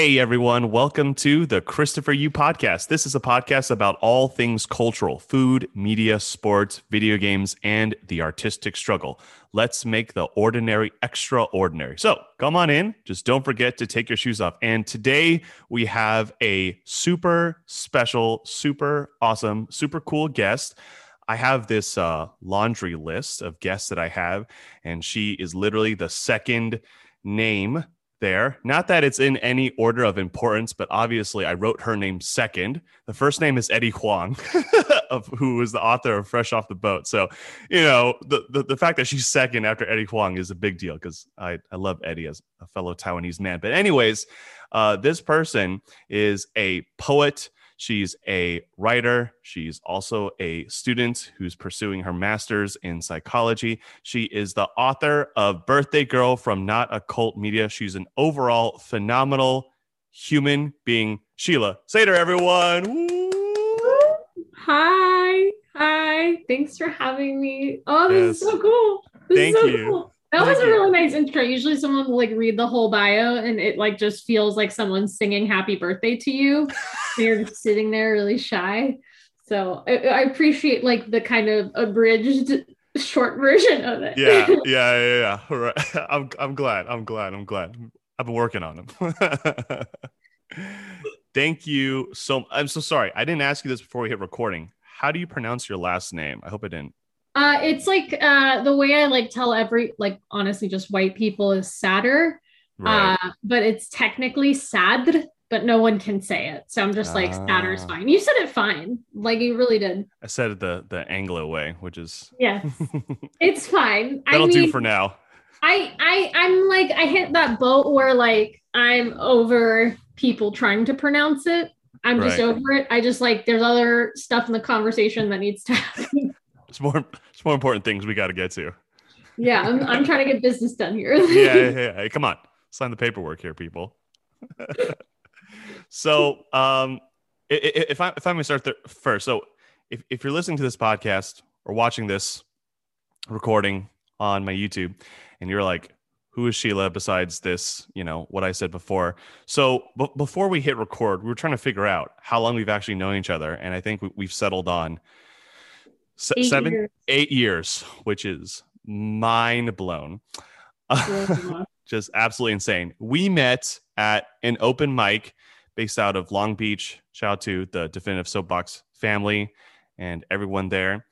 Hey everyone, welcome to the Christopher U podcast. This is a podcast about all things cultural food, media, sports, video games, and the artistic struggle. Let's make the ordinary extraordinary. So come on in. Just don't forget to take your shoes off. And today we have a super special, super awesome, super cool guest. I have this uh, laundry list of guests that I have, and she is literally the second name there. Not that it's in any order of importance, but obviously I wrote her name second. The first name is Eddie Huang, of who is the author of Fresh Off the Boat. So, you know, the, the, the fact that she's second after Eddie Huang is a big deal because I, I love Eddie as a fellow Taiwanese man. But, anyways, uh, this person is a poet She's a writer. She's also a student who's pursuing her master's in psychology. She is the author of Birthday Girl from Not a Cult Media. She's an overall phenomenal human being. Sheila, say to everyone. Woo! Hi. Hi. Thanks for having me. Oh, this yes. is so cool. This Thank so you. Cool. That was a really nice intro. Usually someone will like read the whole bio and it like just feels like someone's singing happy birthday to you. you're just sitting there really shy. So I, I, appreciate like the kind of abridged short version of it. Yeah, yeah, yeah, yeah. Right. I'm I'm glad. I'm glad. I'm glad. I've been working on them. Thank you so I'm so sorry. I didn't ask you this before we hit recording. How do you pronounce your last name? I hope I didn't. Uh, it's like uh, the way I like tell every like honestly just white people is sadder, right. uh, but it's technically sad, but no one can say it. So I'm just like sadder is ah. fine. You said it fine, like you really did. I said it the the Anglo way, which is yes, it's fine. That'll I mean, do for now. I I I'm like I hit that boat where like I'm over people trying to pronounce it. I'm right. just over it. I just like there's other stuff in the conversation that needs to happen. It's more it's more important things we got to get to. Yeah, I'm, I'm trying to get business done here. yeah, yeah, yeah. Hey, come on, sign the paperwork here, people. so, um, if I if I may start there first, so if if you're listening to this podcast or watching this recording on my YouTube, and you're like, who is Sheila besides this, you know, what I said before. So b- before we hit record, we were trying to figure out how long we've actually known each other. And I think we, have settled on eight seven, years. eight years, which is mind blown. Just absolutely insane. We met at an open mic based out of Long Beach. Shout out to the Definitive Soapbox family and everyone there.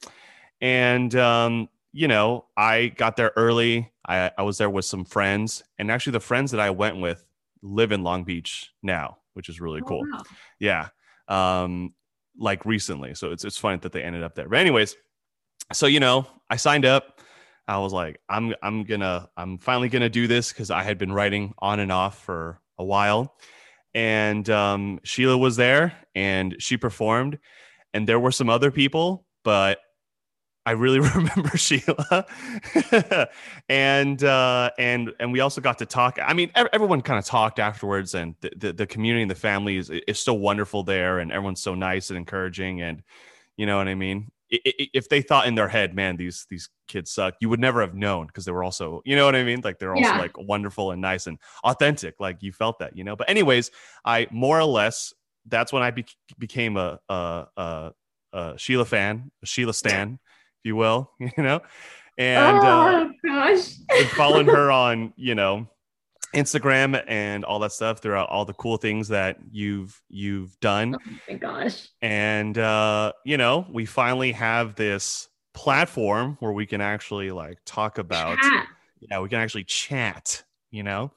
And, um, you know, I got there early. I, I was there with some friends. And actually, the friends that I went with live in Long Beach now, which is really oh, cool. Wow. Yeah. Um, like recently. So it's it's funny that they ended up there. But anyways, so you know, I signed up. I was like, I'm I'm gonna I'm finally gonna do this because I had been writing on and off for a while. And um, Sheila was there and she performed, and there were some other people, but I really remember Sheila, and uh, and and we also got to talk. I mean, everyone kind of talked afterwards, and the, the, the community and the family is, is so wonderful there, and everyone's so nice and encouraging, and you know what I mean. If they thought in their head, man, these these kids suck, you would never have known because they were also, you know what I mean? Like they're also yeah. like wonderful and nice and authentic. Like you felt that, you know. But anyways, I more or less that's when I be- became a, a, a, a Sheila fan, a Sheila stan you will, you know, and oh, uh, gosh, following her on, you know, Instagram and all that stuff throughout all the cool things that you've you've done. Oh my gosh. And uh, you know, we finally have this platform where we can actually like talk about chat. yeah, we can actually chat, you know.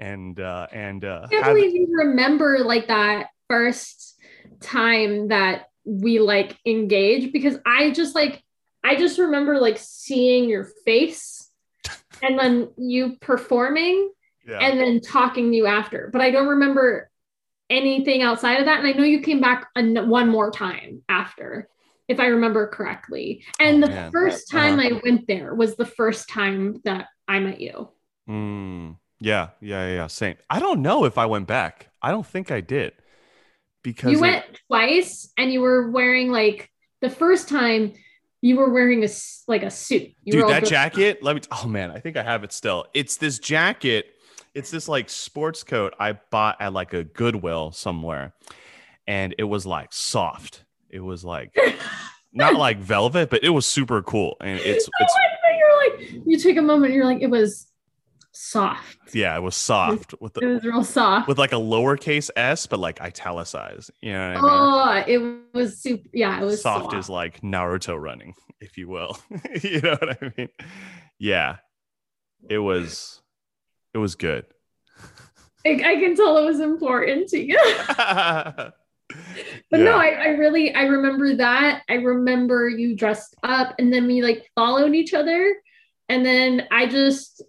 And uh and uh I can't have, believe you remember like that first time that we like engage because I just like I just remember like seeing your face and then you performing yeah. and then talking to you after. But I don't remember anything outside of that. And I know you came back an- one more time after, if I remember correctly. And oh, the man. first time uh-huh. I went there was the first time that I met you. Mm, yeah, yeah, yeah, same. I don't know if I went back. I don't think I did because you went twice and you were wearing like the first time you were wearing a like a suit. You Dude, that jacket. Let me. Oh man, I think I have it still. It's this jacket. it's this like sports coat I bought at like a Goodwill somewhere, and it was like soft. It was like not like velvet, but it was super cool. And it's it's you're like you take a moment, you're like it was soft. yeah, it was soft with the, It was real soft. with like a lowercase s, but like italicized. You know what I mean? oh, it was super. Yeah, it was soft soft. is like Naruto running, if you will. you know what I mean? Yeah. It was it was good. I, I can tell it was important to you. but But no, I, I really I remember that. I remember you dressed up and then we like followed each other. And then I just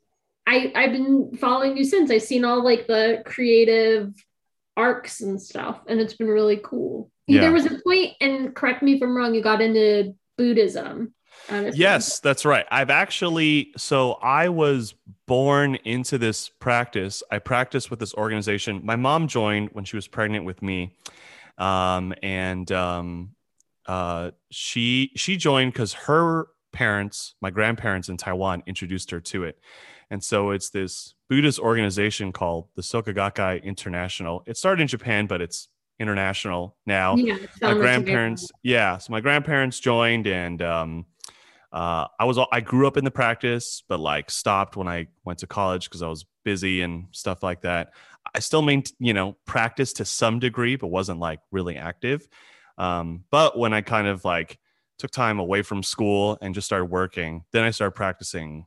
I I've been following you since. I've seen all like the creative arcs and stuff, and it's been really cool. Yeah. There was a point, and correct me if I'm wrong, you got into Buddhism. Yes, that's right. I've actually, so I was born into this practice. I practiced with this organization. My mom joined when she was pregnant with me. Um, and um, uh, she she joined because her parents, my grandparents in Taiwan, introduced her to it. And so it's this Buddhist organization called the Soka Gakkai International. It started in Japan, but it's international now. Yeah, my grandparents yeah so my grandparents joined and um uh i was i grew up in the practice but like stopped when i went to college because i was busy and stuff like that. I still main you know practice to some degree but wasn't like really active. Um but when i kind of like took time away from school and just started working then i started practicing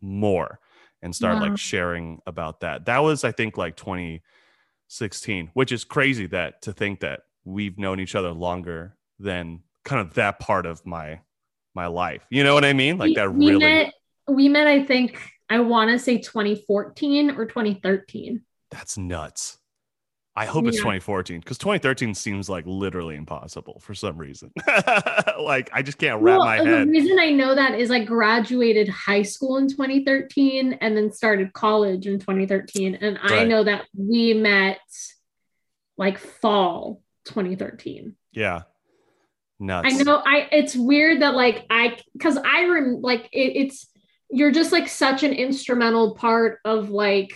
more and start Wow. like sharing about that. That was i think like 2016 which is crazy that to think that we've known each other longer than kind of that part of my my life. You know what i mean? Like we, that we really met we met i think i want to say 2014 or 2013 that's nuts i hope it's 2014 because 2013 seems like literally impossible for some reason. Like i just can't wrap Well, my uh, head. the reason i know that is i graduated high school in 2013 and then started college in 2013 and i Right. know that we met like fall 2013 yeah. Nuts. I know I it's weird that like I cuz I rem like it, it's you're just like such an instrumental part of like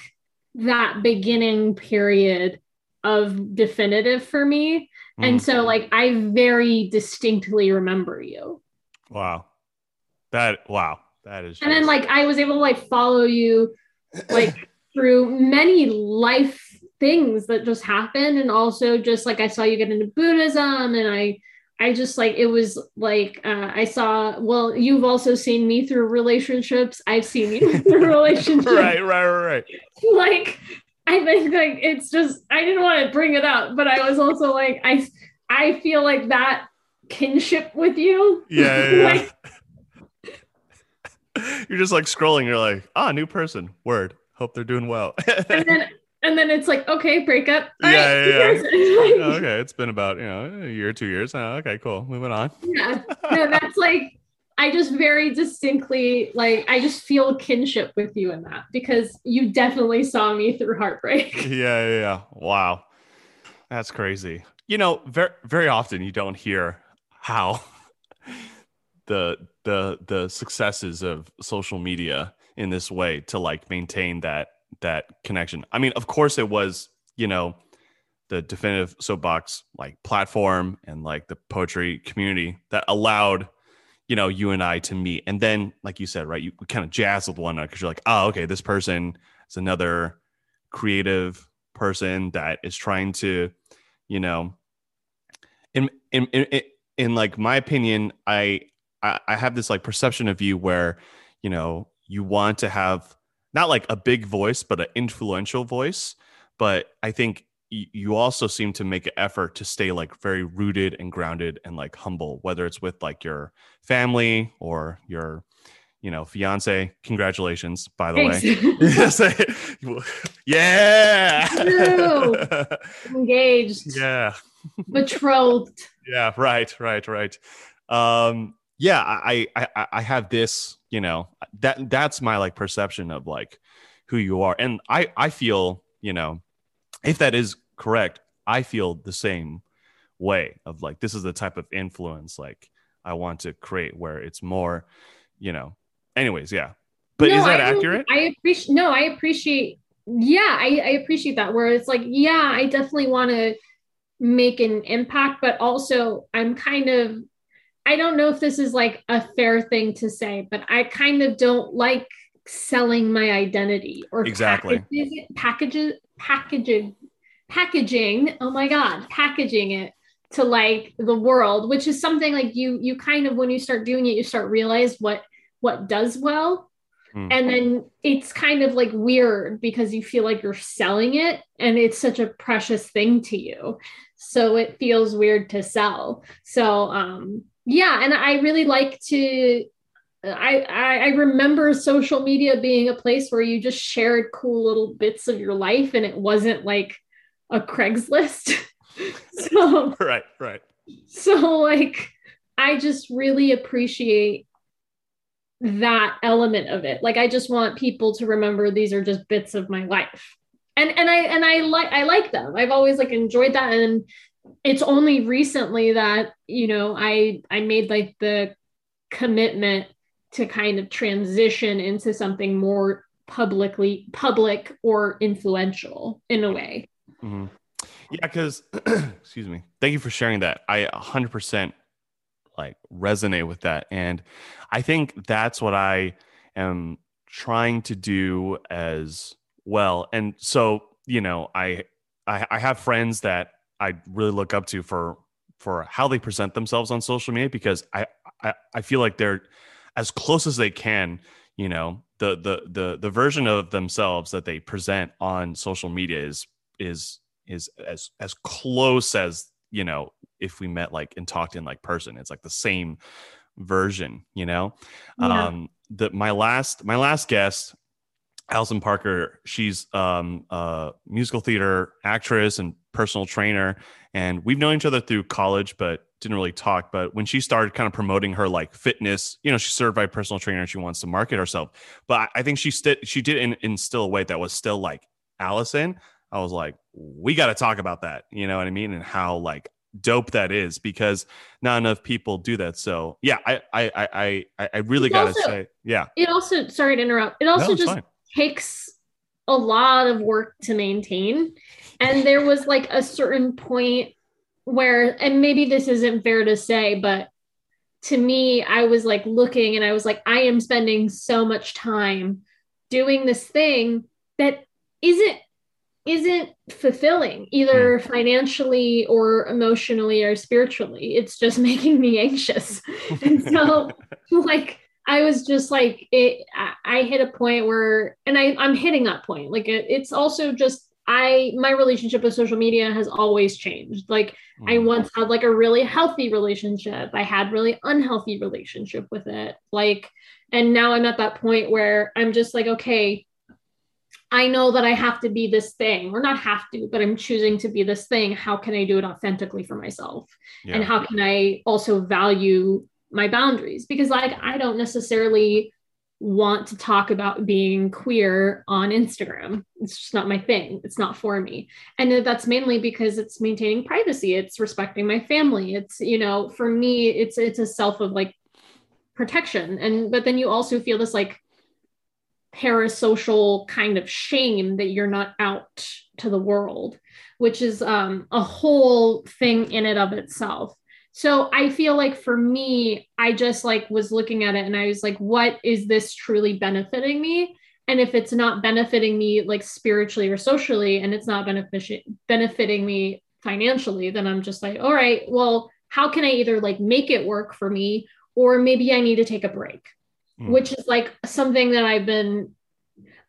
that beginning period of definitive for me. Mm, and so like I very distinctly remember you. wow. That wow. That is And then like I was able to like follow you like through many life things that just happened. And also just like I saw you get into Buddhism and I I just like it was like uh, I saw well you've also seen me through relationships. I've seen you through relationships. Right right right right. Like I think like it's just I didn't want to bring it up but I was also like I I feel like that kinship with you yeah, yeah, yeah. you're just like scrolling you're like ah new person word hope they're doing well and then and then it's like okay breakup All Yeah, right, yeah, yeah. okay, it's been about you know a year, two years. Oh, okay, cool. Moving on. yeah no that's like i just very distinctly like i just feel kinship with you in that because you definitely saw me through heartbreak yeah, yeah, yeah. Wow, that's crazy. You know, very very often you don't hear how the the the successes of social media in this way to like maintain that that connection. I mean, of course, it was you know the definitive soapbox like platform and like the poetry community that allowed you know you and I to meet, and then like you said, right, you kind of jazz with one another because you're like, oh, okay, this person is another creative person that is trying to you know in in in, in, like my opinion I, I i have this like perception of you where you know you want to have not like a big voice but an influential voice. But i think you also seem to make an effort to stay like very rooted and grounded and like humble whether it's with like your family or your you know fiance congratulations by the way Thanks. yeah. engaged yeah. betrothed Yeah. Right. Right. Right. Um, yeah. I, I, I, I have this, you know, that, that's my like perception of like who you are. And I, I feel, you know, if that is correct, I feel the same way of like, this is the type of influence like I want to create where it's more, you know, anyways. Yeah. But No, is that I accurate? i appreciate no i appreciate yeah, I, I appreciate that. Where it's like, yeah, I definitely want to make an impact, but also I'm kind of, I don't know if this is like a fair thing to say, but I kind of don't like selling my identity or exactly packages, packaging, packaging. Oh my God, packaging it to like the world, which is something like you, you kind of, when you start doing it, you start realize what, what does well Mm. And then it's kind of like weird because you feel like you're selling it and it's such a precious thing to you. So it feels weird to sell. So um yeah, and I really like to I, I, I remember social media being a place where you just shared cool little bits of your life and it wasn't like a Craigslist. so right, right. So like I just really appreciate that element of it. Like I just want people to remember these are just bits of my life. And and I and I like I like them. I've always like enjoyed that and it's only recently that, you know, I I made like the commitment to kind of transition into something more publicly public or influential in a way. Mm-hmm. Yeah, because excuse me. Thank you for sharing that. I 100% like resonate with that. And I think that's what I am trying to do as well. And so, you know, I I, I have friends that I really look up to for for how they present themselves on social media because I, I I feel like they're as close as they can, you know, the the the the version of themselves that they present on social media is is is as as close as you know if we met like and talked in like person it's like the same version you know yeah. um the my last my last guest Allison Parker, she's um, a musical theater actress and personal trainer. And we've known each other through college, but didn't really talk. But when she started kind of promoting her like fitness, you know, she's certified personal trainer and she wants to market herself. But I think she st- she did in- in still a way that was still like Allison. I was like, we got to talk about that. You know what I mean? And how like dope that is because not enough people do that. So yeah, I I I I really got to say yeah. It also sorry to interrupt. It also no, just fine. takes a lot of work to maintain, and there was like a certain point where, and maybe this isn't fair to say, but to me, I was like looking and I was like, I am spending so much time doing this thing that isn't isn't fulfilling either hmm. financially or emotionally or spiritually. It's just making me anxious. And so like i was just like it i hit a point where and i i'm hitting that point. Like it, it's also just i my relationship with social media has always changed. Like mm. i once had like a really healthy relationship. I had really unhealthy relationship with it. Like and now i'm at that point where i'm just like okay I know that I have to be this thing, or not have to, but I'm choosing to be this thing. How can I do it authentically for myself? Yeah. And how can I also value my boundaries? Because, like, I don't necessarily want to talk about being queer on Instagram. It's just not my thing. It's not for me. And that's mainly because it's maintaining privacy. It's respecting my family. It's, you know, for me, it's it's a self of like protection. And but then you also feel this like parasocial kind of shame that you're not out to the world, which is um, a whole thing in and of itself. So I feel like for me, I just like was looking at it and I was like, what is this truly benefiting me? And if it's not benefiting me like spiritually or socially, and it's not benefic- benefiting me financially, then I'm just like, all right, well, how can I either like make it work for me or maybe I need to take a break? Mm. which is like something that I've been,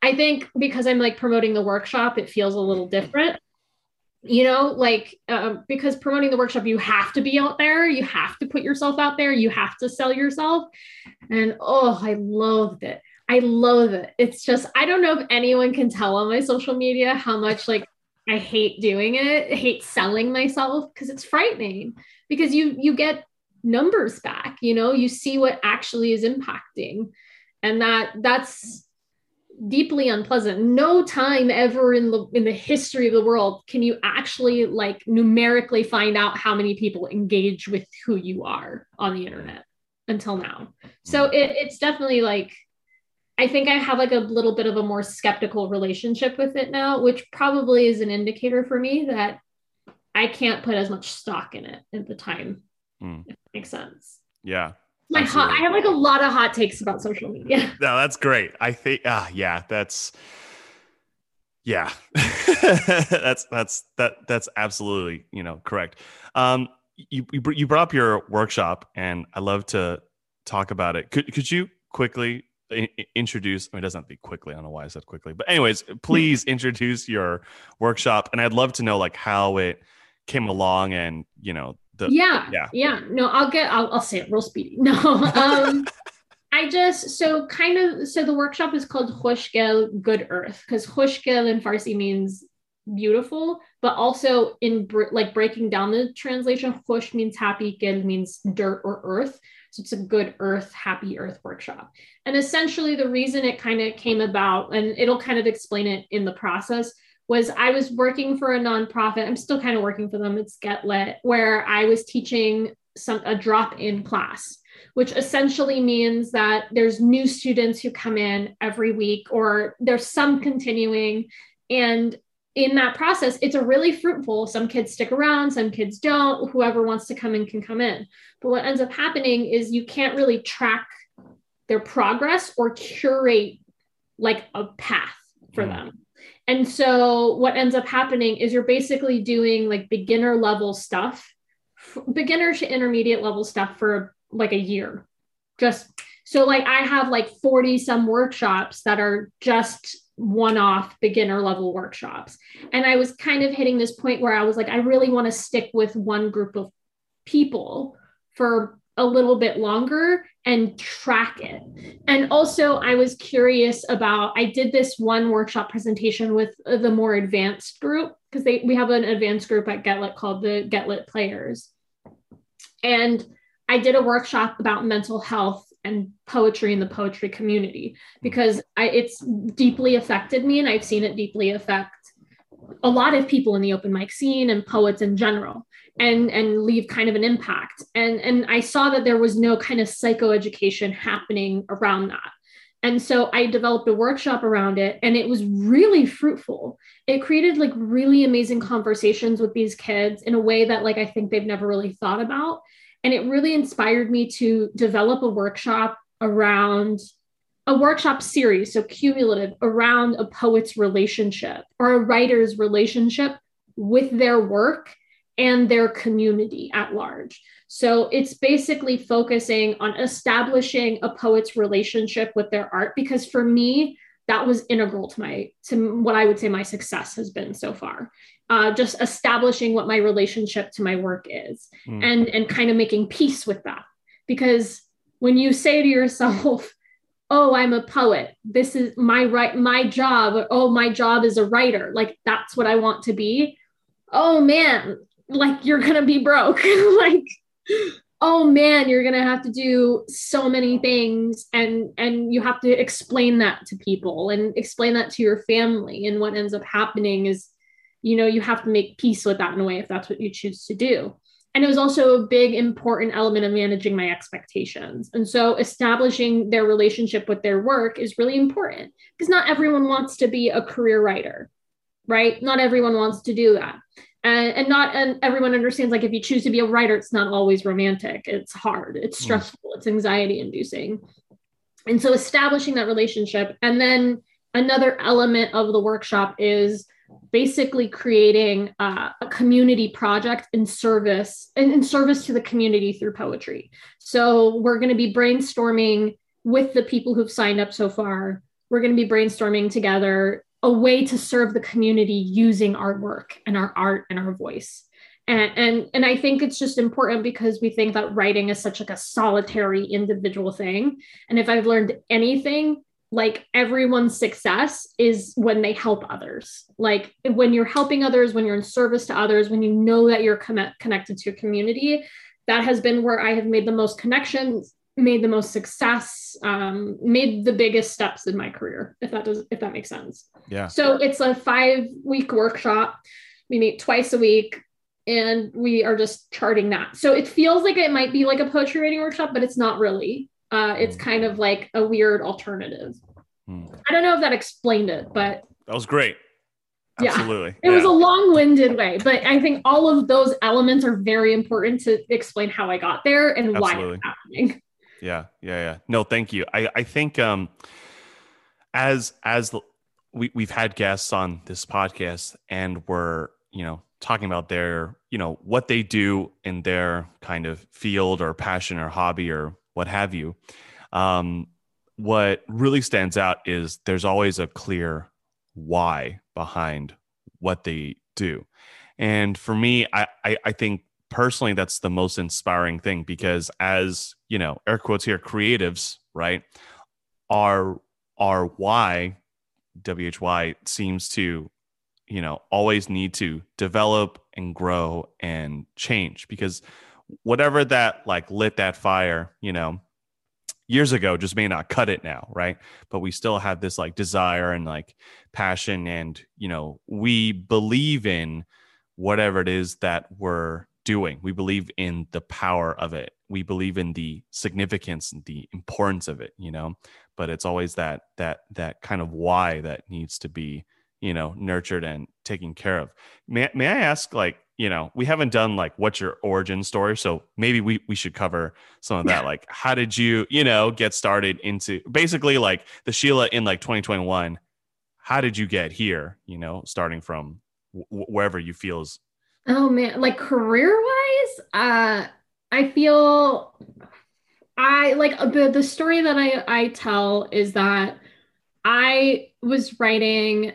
I think because I'm like promoting the workshop, it feels a little different. You know, like um, because promoting the workshop, you have to be out there, you have to put yourself out there, you have to sell yourself. And oh, I loved it. I love it. It's just, I don't know if anyone can tell on my social media how much like I hate doing it, I hate selling myself because it's frightening because you you get numbers back you know you see what actually is impacting. And that that's deeply unpleasant. No time ever in the in the history of the world can you actually like numerically find out how many people engage with who you are on the internet until now. So mm-hmm. it, it's definitely like I think I have like a little bit of a more skeptical relationship with it now, which probably is an indicator for me that I can't put as much stock in it at the time. Mm. Makes sense. Yeah. My hot, I have like a lot of hot takes about social media. No, that's great. I think, ah, uh, yeah, that's, yeah, that's that's that that's absolutely you know correct. Um, you you brought up your workshop, and I love to talk about it. Could could you quickly introduce? I mean, it doesn't have to be quickly. I don't know why I said quickly, but anyways, please introduce your workshop, and I'd love to know like how it came along, and you know the yeah yeah yeah. No, I'll get I'll, I'll say it real speedy. No, um, I just so kind of so the workshop is called Khoshgel Good Earth because Khoshgel in Farsi means beautiful, but also in br- like breaking down the translation, Khosh means happy, Gel means dirt or earth. So it's a good earth, happy earth workshop. And essentially, the reason it kind of came about, and it'll kind of explain it in the process, was I was working for a nonprofit. I'm still kind of working for them. It's Get Lit, where I was teaching some a drop in class which essentially means that there's new students who come in every week or there's some continuing and in that process it's a really fruitful some kids stick around some kids don't whoever wants to come in can come in but what ends up happening is you can't really track their progress or curate like a path for mm. them and so what ends up happening is you're basically doing like beginner level stuff beginner to intermediate level stuff for like a year. Just so like I have like 40 some workshops that are just one off beginner level workshops. And I was kind of hitting this point where I was like, I really want to stick with one group of people for a little bit longer and track it. And also, I was curious about, I did this one workshop presentation with the more advanced group because they we have an advanced group at GetLit called the GetLit Players. And I did a workshop about mental health and poetry in the poetry community because I, it's deeply affected me and I've seen it deeply affect a lot of people in the open mic scene and poets in general and and leave kind of an impact. And and I saw that there was no kind of psychoeducation happening around that. And so I developed a workshop around it and it was really fruitful. It created like really amazing conversations with these kids in a way that like I think they've never really thought about. And it really inspired me to develop a workshop around a workshop series, so cumulative, around a poet's relationship or a writer's relationship with their work and their community at large. So it's basically focusing on establishing a poet's relationship with their art because for me, that was integral to my to what I would say my success has been so far uh, just establishing what my relationship to my work is mm. and and kind of making peace with that because when you say to yourself oh i'm a poet. This is my right my job. Oh my job is a writer. Like that's what i want to be. Oh man like you're gonna be broke. Like oh man you're gonna have to do so many things and and you have to explain that to people and explain that to your family. And what ends up happening is you know you have to make peace with that in a way if that's what you choose to do and it was also a big important element of managing my expectations. And so establishing their relationship with their work is really important because not everyone wants to be a career writer right? Not everyone wants to do that. And, and not and everyone understands like if you choose to be a writer it's not always romantic. It's hard. It's mm. stressful. It's anxiety inducing. And so establishing that relationship. And then another element of the workshop is basically creating uh, a community project in service in, in service to the community through poetry. So we're going to be brainstorming with the people who've signed up so far. We're going to be brainstorming together a way to serve the community using our work and our art and our voice. And, and and I think it's just important because we think that writing is such like a solitary individual thing. And if I've learned anything, like everyone's success is when they help others. Like when you're helping others when you're in service to others when you know that you're con- connected to your community that has been where i have made the most connections made the most success um, made the biggest steps in my career if that does if that makes sense. Yeah. So it's a five week workshop. We meet twice a week and we are just charting that. So it feels like it might be like a poetry writing workshop but it's not really uh, it's kind of like a weird alternative. Hmm. I don't know if that explained it, but That was great. Yeah. Absolutely. it was a long-winded way. But I think all of those elements are very important to explain how I got there and why it's happening. yeah yeah yeah no thank you i i think um as as we, we've had guests on this podcast and we're you know talking about their you know what they do in their kind of field or passion or hobby or what have you. Um what really stands out is there's always a clear why behind what they do. And for me i i, I think personally that's the most inspiring thing because as you know air quotes here creatives right our our why why seems to you know always need to develop and grow and change because whatever that like lit that fire you know years ago just may not cut it now right? But we still have this like desire and like passion and you know we believe in whatever it is that we're doing. We believe in the power of it. We believe in the significance and the importance of it you know? But it's always that that that kind of why that needs to be you know nurtured and taken care of. May, may i ask like you know we haven't done like what's your origin story so maybe we we should cover some of that. Like how did you you know get started into basically like the sheila in like 2021 how did you get here you know starting from w- wherever you feel is Oh man, like career wise, uh I feel I like the the story that I I tell is that I was writing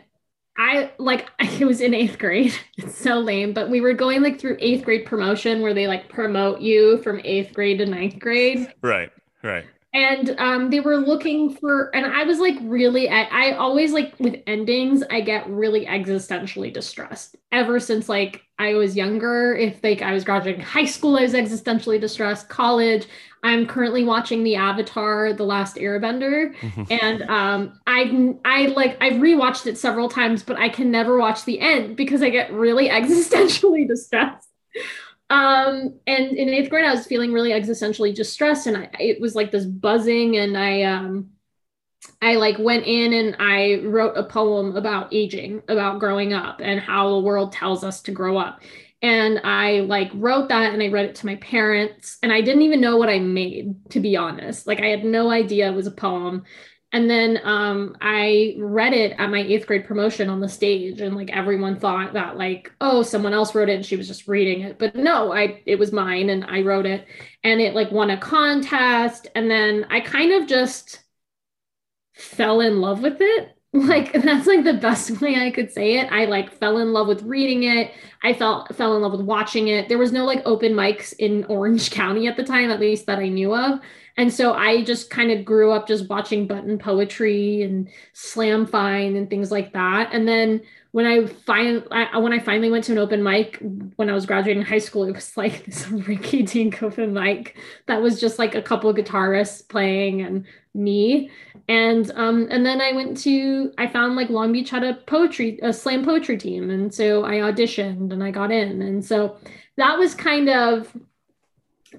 I like it was in eighth grade. It's so lame, but we were going like through eighth grade promotion where they like promote you from eighth grade to ninth grade. Right right. And um they were looking for and i was like really I, I always like with endings i get really existentially distressed. Ever since like i was younger if like i was graduating high school i was existentially distressed. College i'm currently watching the avatar the last airbender. And um i i like i've rewatched it several times but i can never watch the end because i get really existentially distressed. Um and in eighth grade i was feeling really existentially distressed and I, it was like this buzzing and i um i like went in and i wrote a poem about aging about growing up and how the world tells us to grow up and i like wrote that and i read it to my parents and i didn't even know what i made to be honest like i had no idea it was a poem and then um, I read it at my eighth grade promotion on the stage, and like everyone thought that like, oh, someone else wrote it and she was just reading it. But no, I it was mine and I wrote it, and it like won a contest. And then I kind of just fell in love with it. Like that's like the best way I could say it. I like fell in love with reading it. I felt fell in love with watching it. There was no like open mics in Orange County at the time, at least that I knew of. And so I just kind of grew up just watching button poetry and SlamFind and things like that. And then when I I, when I finally went to an open mic when I was graduating high school, it was like this Ricky Dink open mic that was just like a couple guitarists playing and me. And um and then I went to I found like Long Beach had a poetry a slam poetry team, and so I auditioned and I got in, and so that was kind of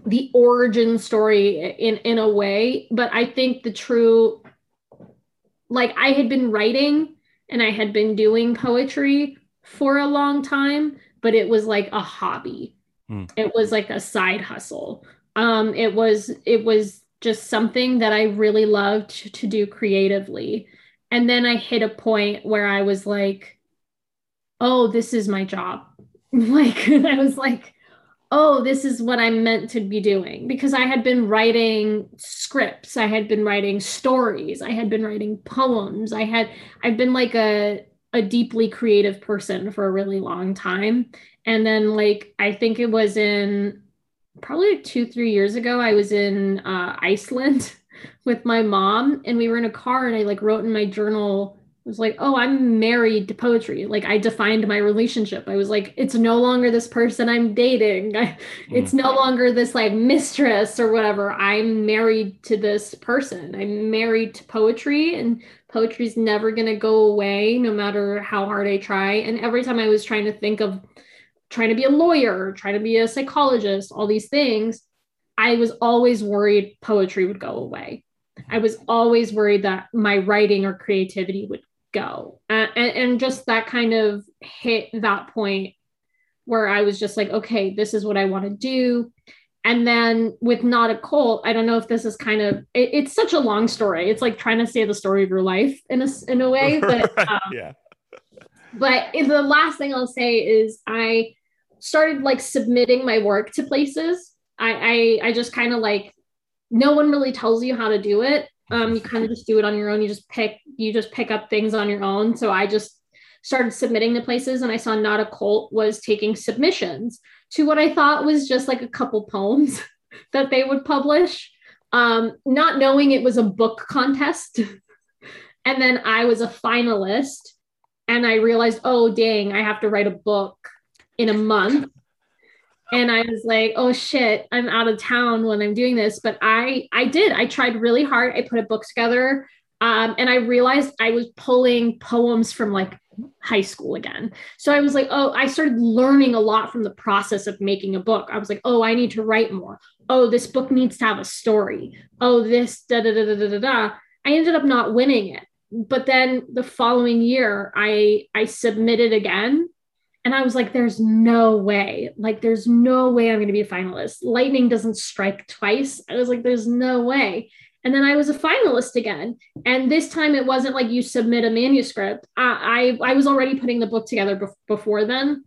the origin story in in a way. But i think the true like i had been writing and i had been doing poetry for a long time but it was like a hobby. Hmm. it was like a side hustle. Um it was it was just something that i really loved to, do creatively. And then i hit a point where i was like oh this is my job. Like i was like oh, this is what I'm meant to be doing. Because I had been writing scripts, I had been writing stories, I had been writing poems. I had I've been like a a deeply creative person for a really long time. And then like I think it was in probably like 2 3 years ago I was in uh, Iceland with my mom and we were in a car and I like wrote in my journal it was like, oh, I'm married to poetry. Like I defined my relationship. I was like, it's no longer this person I'm dating. I, it's no longer this like mistress or whatever. I'm married to this person. I'm married to poetry and poetry's never going to go away no matter how hard I try. And every time I was trying to think of trying to be a lawyer, trying to be a psychologist, all these things, I was always worried poetry would go away. I was always worried that my writing or creativity would go. Uh, and, and just that kind of hit that point where I was just like, okay, this is what I want to do. And then with Not a Cult, I don't know if this is kind of, it, it's such a long story. It's like trying to say the story of your life in a, in a way. But, um, yeah. but the last thing I'll say is I started like submitting my work to places. I, I, I just kind of like, no one really tells you how to do it. Um, you kind of just do it on your own. You just pick, you just pick up things on your own. So I just started submitting to places and I saw Not a Cult was taking submissions to what I thought was just like a couple poems that they would publish, um, not knowing it was a book contest. and then I was a finalist and I realized, oh, dang, I have to write a book in a month. And I was like, oh shit, I'm out of town when I'm doing this. But I I did. I tried really hard. I put a book together. Um, and I realized I was pulling poems from like high school again. So I was like, oh, I started learning a lot from the process of making a book. I was like, oh, I need to write more. Oh, this book needs to have a story. Oh, this da da da da da da da. I ended up not winning it. But then the following year, I I submitted again. And I was like, there's no way. Like, there's no way I'm going to be a finalist. Lightning doesn't strike twice. I was like, there's no way. And then I was a finalist again. And this time it wasn't like you submit a manuscript. I I, I was already putting the book together bef- before then.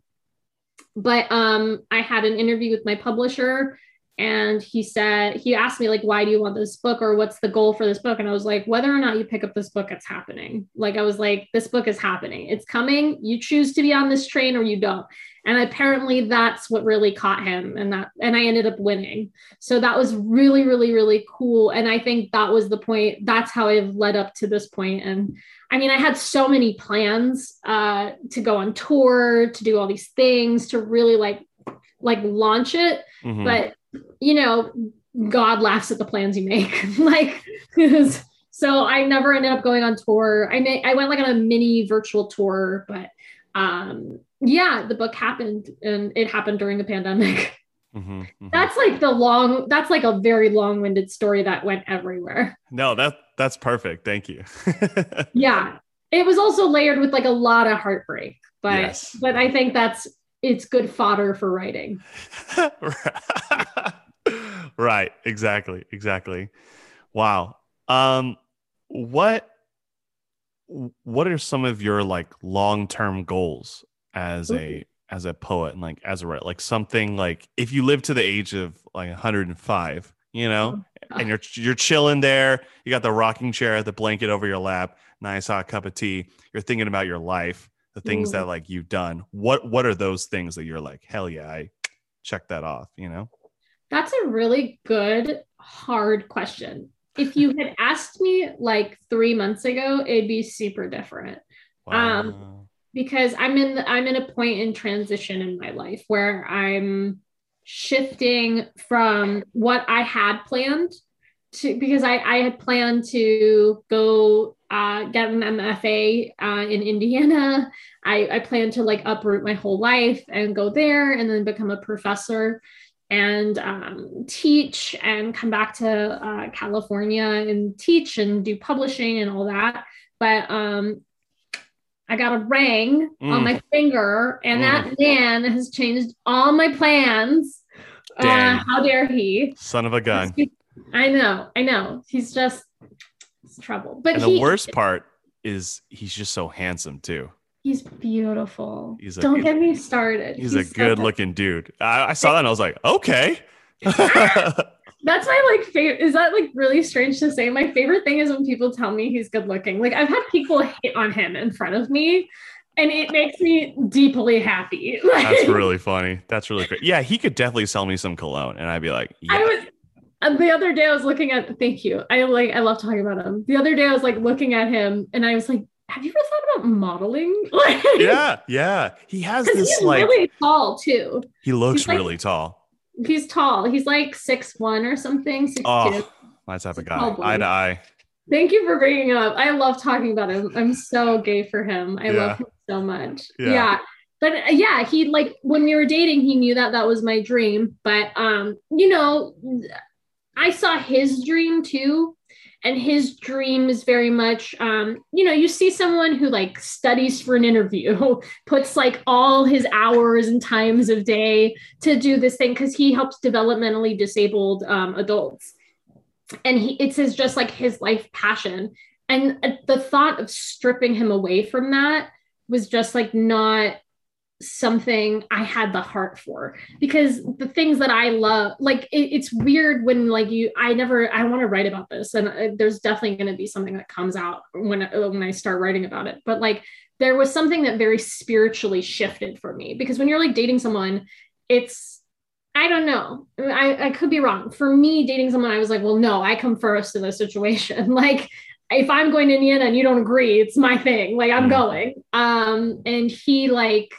But um, I had an interview with my publisher and he said he asked me like why do you want this book or what's the goal for this book? And i was like whether or not you pick up this book it's happening. Like i was like this book is happening. It's coming. You choose to be on this train or you don't. And apparently that's what really caught him and that and i ended up winning. So that was really really really cool. And i think that was the point that's how i've led up to this point. And i mean i had so many plans uh to go on tour to do all these things to really like like launch it. Mhm. but you know god laughs at the plans you make like so i never ended up going on tour i may i went like on a mini virtual tour but um yeah the book happened and it happened during the pandemic Mhm, mhm. that's like the long that's like a very long-winded story that went everywhere no, that that's perfect. Thank you. yeah it was also layered with like a lot of heartbreak but Yes. but i think that's it's good fodder for writing right. Exactly. Exactly. Wow. Um, what what are some of your like long term goals as a as a poet and like as a writer? Like something like if you live to the age of like 105, you know, and you're you're chilling there, you got the rocking chair, the blanket over your lap, nice hot cup of tea. You're thinking about your life, the things Ooh. that like you've done. What what are those things that you're like, hell yeah, I check that off, you know? That's a really good, hard question. If you had asked me like three months ago, it'd be super different Um, Wow. because I'm in the, I'm in a point in transition in my life where I'm shifting from what I had planned to because I, I had planned to go uh, get an MFA uh, in Indiana. I, I planned to like uproot my whole life and go there and then become a professor and um, teach and come back to uh, California and teach and do publishing and all that. But um, I got a ring on Mm. my finger, and that man has changed all my plans. Uh, how dare he? Son of a gun. I know, I know. He's just it's trouble. But And he, the worst part is he's just so handsome too. he's beautiful. He's a- Don't get me started. He's, a so good looking dude. I, I saw that and I was like, okay. That's my like favorite. Is that like really strange to say? My favorite thing is when people tell me he's good looking. Like I've had people hit on him in front of me, and it makes me deeply happy. That's really funny. That's really great. Yeah, he could definitely sell me some cologne, and I'd be like, I yeah, was uh, the other day I was looking at. Thank you. I like. I love talking about him. The other day I was like looking at him, and I was like, "Have you ever thought about modeling?" Like, yeah, yeah. He has this he's like really tall too. he looks he's like- really tall. He's tall. He's like six one or something. Six two. Oh, my type of guy. Eye to eye. Thank you for bringing up. I love talking about him. I'm so gay for him. I Yeah. love him so much. Yeah. Yeah. But uh, yeah, he like when we were dating, he knew that that was my dream. But um, you know, I saw his dream too, and his dream is very much um, you know you see someone who like studies for an interview puts like all his hours and times of day to do this thing because he helps developmentally disabled um, adults. And he it's his just like his life passion. And uh, the thought of stripping him away from that was just like not something I had the heart for because the things that I love, like it, it's weird when like you, I never, I want to write about this, and uh, there's definitely going to be something that comes out when uh, when I start writing about it. But like there was something that very spiritually shifted for me because when you're like dating someone, it's I don't know. I, I could be wrong. For me, dating someone, I was like, well, no, I come first in this situation. like if I'm going to Indiana and you don't agree, it's my thing. Like I'm mm. going. Um, and he like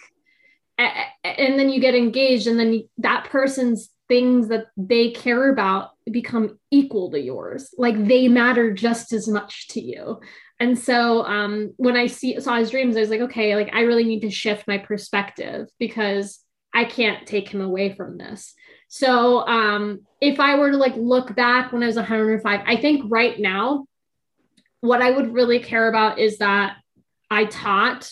and then you get engaged and then that person's things that they care about become equal to yours. Like they matter just as much to you. And so um, when i see saw his dreams i was like okay like i really need to shift my perspective because i can't take him away from this. So um, if i were to like look back when i was 105 i think right now what i would really care about is that i taught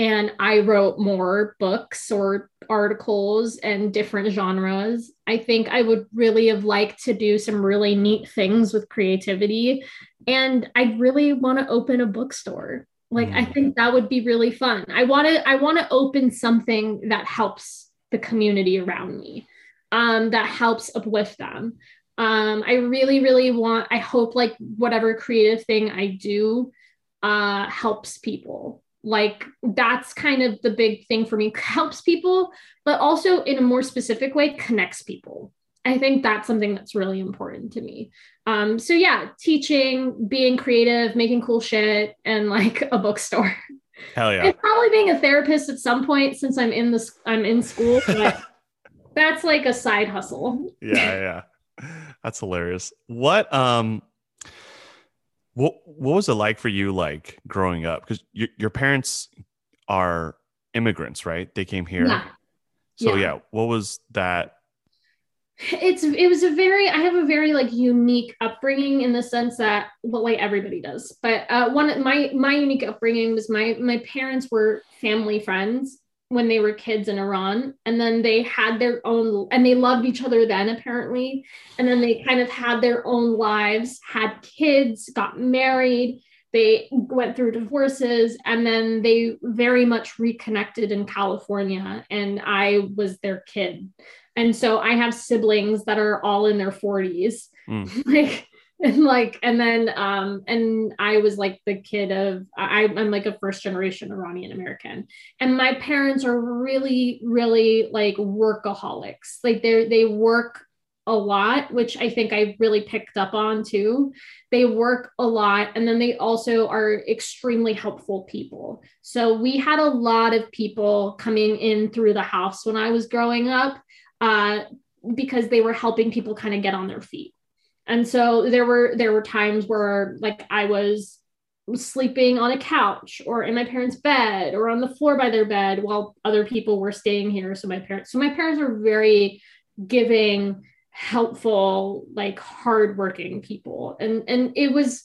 and I wrote more books or articles and different genres. I think I would really have liked to do some really neat things with creativity. And I really want to open a bookstore. Like. I think that would be really fun. I want to I want to open something that helps the community around me. Um, that helps uplift them. Um, I really, really want, I hope like whatever creative thing I do uh, helps people like that's kind of the big thing for me. Helps people but also in a more specific way connects people. I think that's something that's really important to me. Um so yeah teaching being creative making cool shit and like a bookstore. Hell yeah. And probably being a therapist at some point since i'm in this i'm in school but that's like a side hustle. Yeah yeah. That's hilarious. What um what what was it like for you like growing up? Because your, your parents are immigrants right? They came here. Yeah. so yeah. yeah what was that? It's it was a very i have a very like unique upbringing in the sense that well like everybody does but uh one my my unique upbringing was my my parents were family friends when they were kids in Iran. And then they had their own, and they loved each other then, apparently. And then they kind of had their own lives, had kids, got married. They went through divorces and then they very much reconnected in California. And I was their kid. And so I have siblings that are all in their 40s. Mm. like, and like and then um and i was like the kid of I, i'm like a first generation iranian american. And my parents are really really like workaholics. Like they they work a lot which i think i really picked up on too. They work a lot and then they also are extremely helpful people. So we had a lot of people coming in through the house when i was growing up uh, because they were helping people kind of get on their feet and so there were there were times where like i was sleeping on a couch or in my parents bed or on the floor by their bed while other people were staying here. So my parents so my parents are very giving helpful like hardworking people. And and it was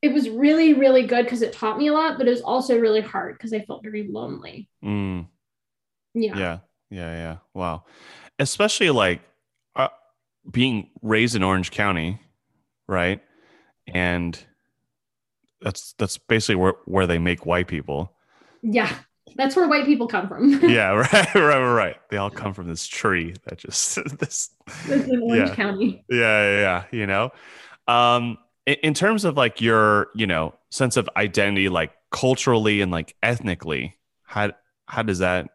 it was really really good because it taught me a lot but it was also really hard because i felt very lonely. Mm. yeah. Yeah. Yeah yeah. Wow. Especially like being raised in Orange County, right? And that's that's basically where where they make white people. Yeah. That's where white people come from. yeah, right, right, right. They all come from this tree that just this. this in Orange yeah. County. Yeah, yeah, yeah. You know, um, in, in terms of like your, you know, sense of identity, like culturally and like ethnically, how how does that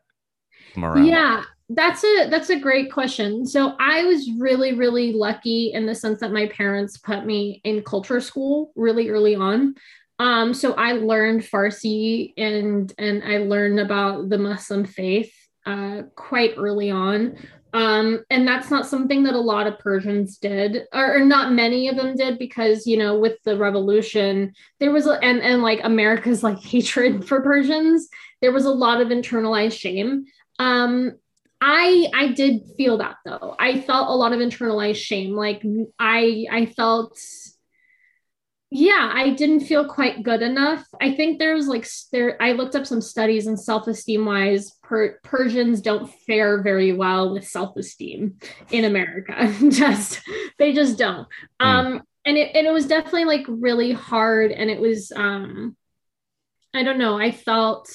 come around? Yeah, that's a that's a great question. So I was really really lucky in the sense that my parents put me in culture school really early on. Um, so I learned Farsi and and I learned about the Muslim faith uh, quite early on. Um, and that's not something that a lot of Persians did, or, or, not many of them did, because you know, with the revolution, there was a, and and like America's like hatred for Persians, there was a lot of internalized shame. Um, I I did feel that though. I felt a lot of internalized shame. Like I I felt yeah, I didn't feel quite good enough. I think there's like there. I looked up some studies and self-esteem wise, per, Persians don't fare very well with self-esteem in America. just they just don't. Mm. Um, and it and it was definitely like really hard, and it was um, I don't know. I felt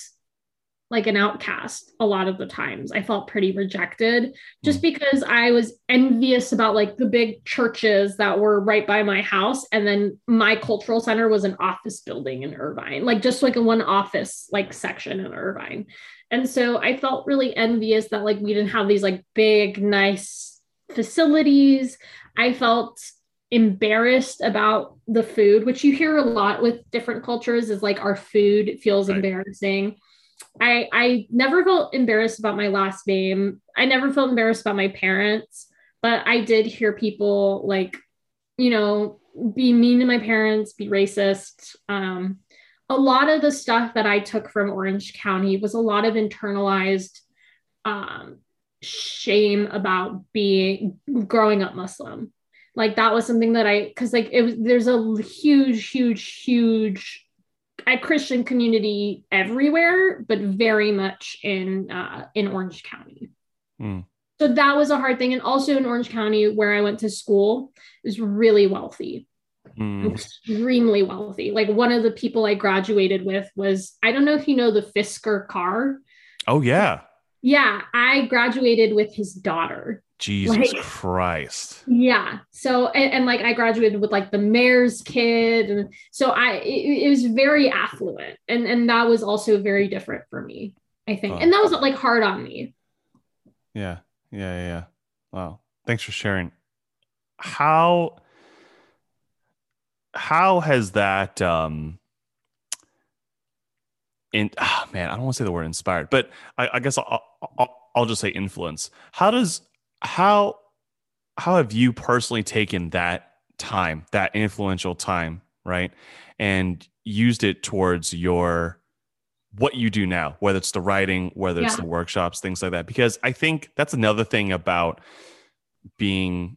like an outcast a lot of the times. I felt pretty rejected just hmm. because I was envious about like the big churches that were right by my house. And then my cultural center was an office building in Irvine, like just like a one office like section in Irvine. And so I felt really envious that like we didn't have these like big, nice facilities. I felt embarrassed about the food, which you hear a lot with different cultures is like our food feels right. embarrassing I I never felt embarrassed about my last name. I never felt embarrassed about my parents, but I did hear people like, you know, be mean to my parents, be racist. Um, a lot of the stuff that I took from Orange County was a lot of internalized um, shame about being growing up Muslim. Like that was something that I, because like it was, there's a huge, huge, huge a Christian community everywhere, but very much in uh, in Orange County. Mm. So that was a hard thing, and also in Orange County, where I went to school, is really wealthy, mm. extremely wealthy. Like one of the people I graduated with was I don't know if you know the Fisker car. Oh yeah, yeah. I graduated with his daughter. Jesus like, Christ. Yeah. So and, and, like I graduated with like the mayor's kid and so I it, it, was very affluent and and that was also very different for me, I think. Oh. And that was like hard on me. Yeah. Yeah, yeah. Wow. Thanks for sharing. How how has that um in oh man, I don't want to say the word inspired, but I, I guess I'll, I'll I'll just say influence. How does how how have you personally taken that time, that influential time, right, and used it towards your what you do now, whether it's the writing, whether it's the workshops, things like that? Because I think that's another thing about being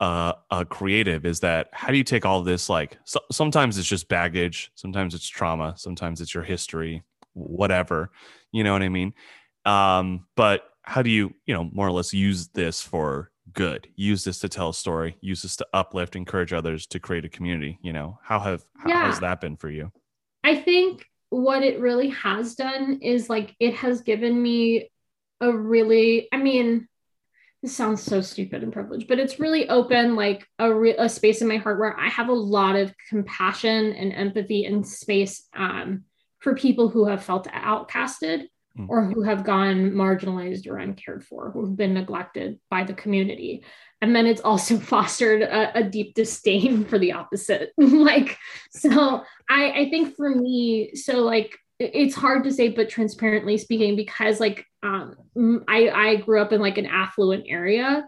uh, a creative is that how do you take all this like so, sometimes it's just baggage sometimes it's trauma sometimes it's your history whatever you know what i mean um, but how do you you know more or less use this for good? Use this to tell a story use this to uplift encourage others to create a community you know? How have how yeah. has that been for you? I think what it really has done is like it has given me a really i mean this sounds so stupid and privileged but it's really open like a, re- a space in my heart where i have a lot of compassion and empathy and space um, for people who have felt outcasted mm. or who have gone marginalized or uncared for, who have been neglected by the community. And then it's also fostered a, a deep disdain for the opposite. like, so I, I think for me, so like it's hard to say, but transparently speaking, because like um, I, I grew up in like an affluent area,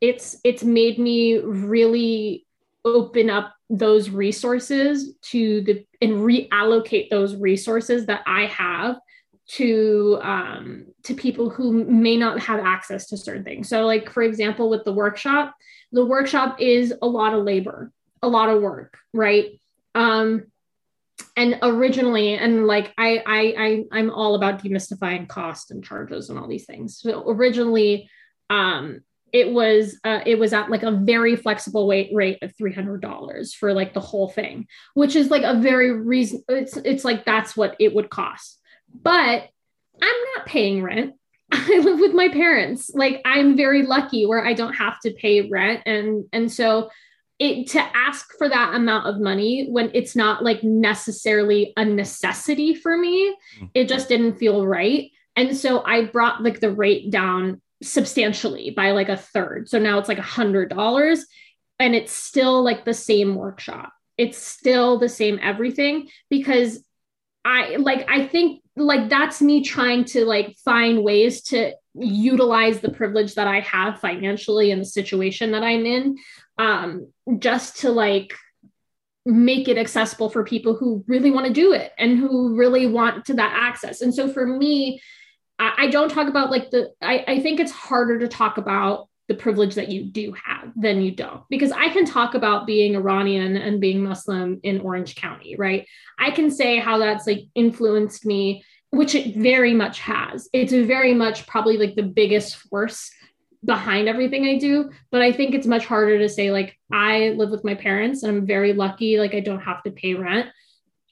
it's it's made me really open up those resources to the and reallocate those resources that I have to um, to people who may not have access to certain things. So, like for example, with the workshop, the workshop is a lot of labor, a lot of work, right? Um, and originally, and like I, I, I, I'm all about demystifying cost and charges and all these things. So originally, um, it was uh, it was at like a very flexible weight rate of three hundred dollars for like the whole thing, which is like a very reason. It's it's like that's what it would cost but I'm not paying rent. I live with my parents. Like I'm very lucky where I don't have to pay rent and and so it to ask for that amount of money when it's not like necessarily a necessity for me, mm. it just didn't feel right. And so I brought like the rate down substantially by like a third. So now it's like a hundred dollars and it's still like the same workshop. It's still the same everything because I like I think like that's me trying to like find ways to utilize the privilege that I have financially in the situation that I'm in um just to like make it accessible for people who really want to do it and who really want to that access. And so for me, I, I don't talk about like the I, I think it's harder to talk about the privilege that you do have than you don't. Because I can talk about being Iranian and being Muslim in Orange County, right? I can say how that's like influenced me, which it very much has. It's very much probably like the biggest force behind everything I do. But I think it's much harder to say, like, I live with my parents and I'm very lucky, like, I don't have to pay rent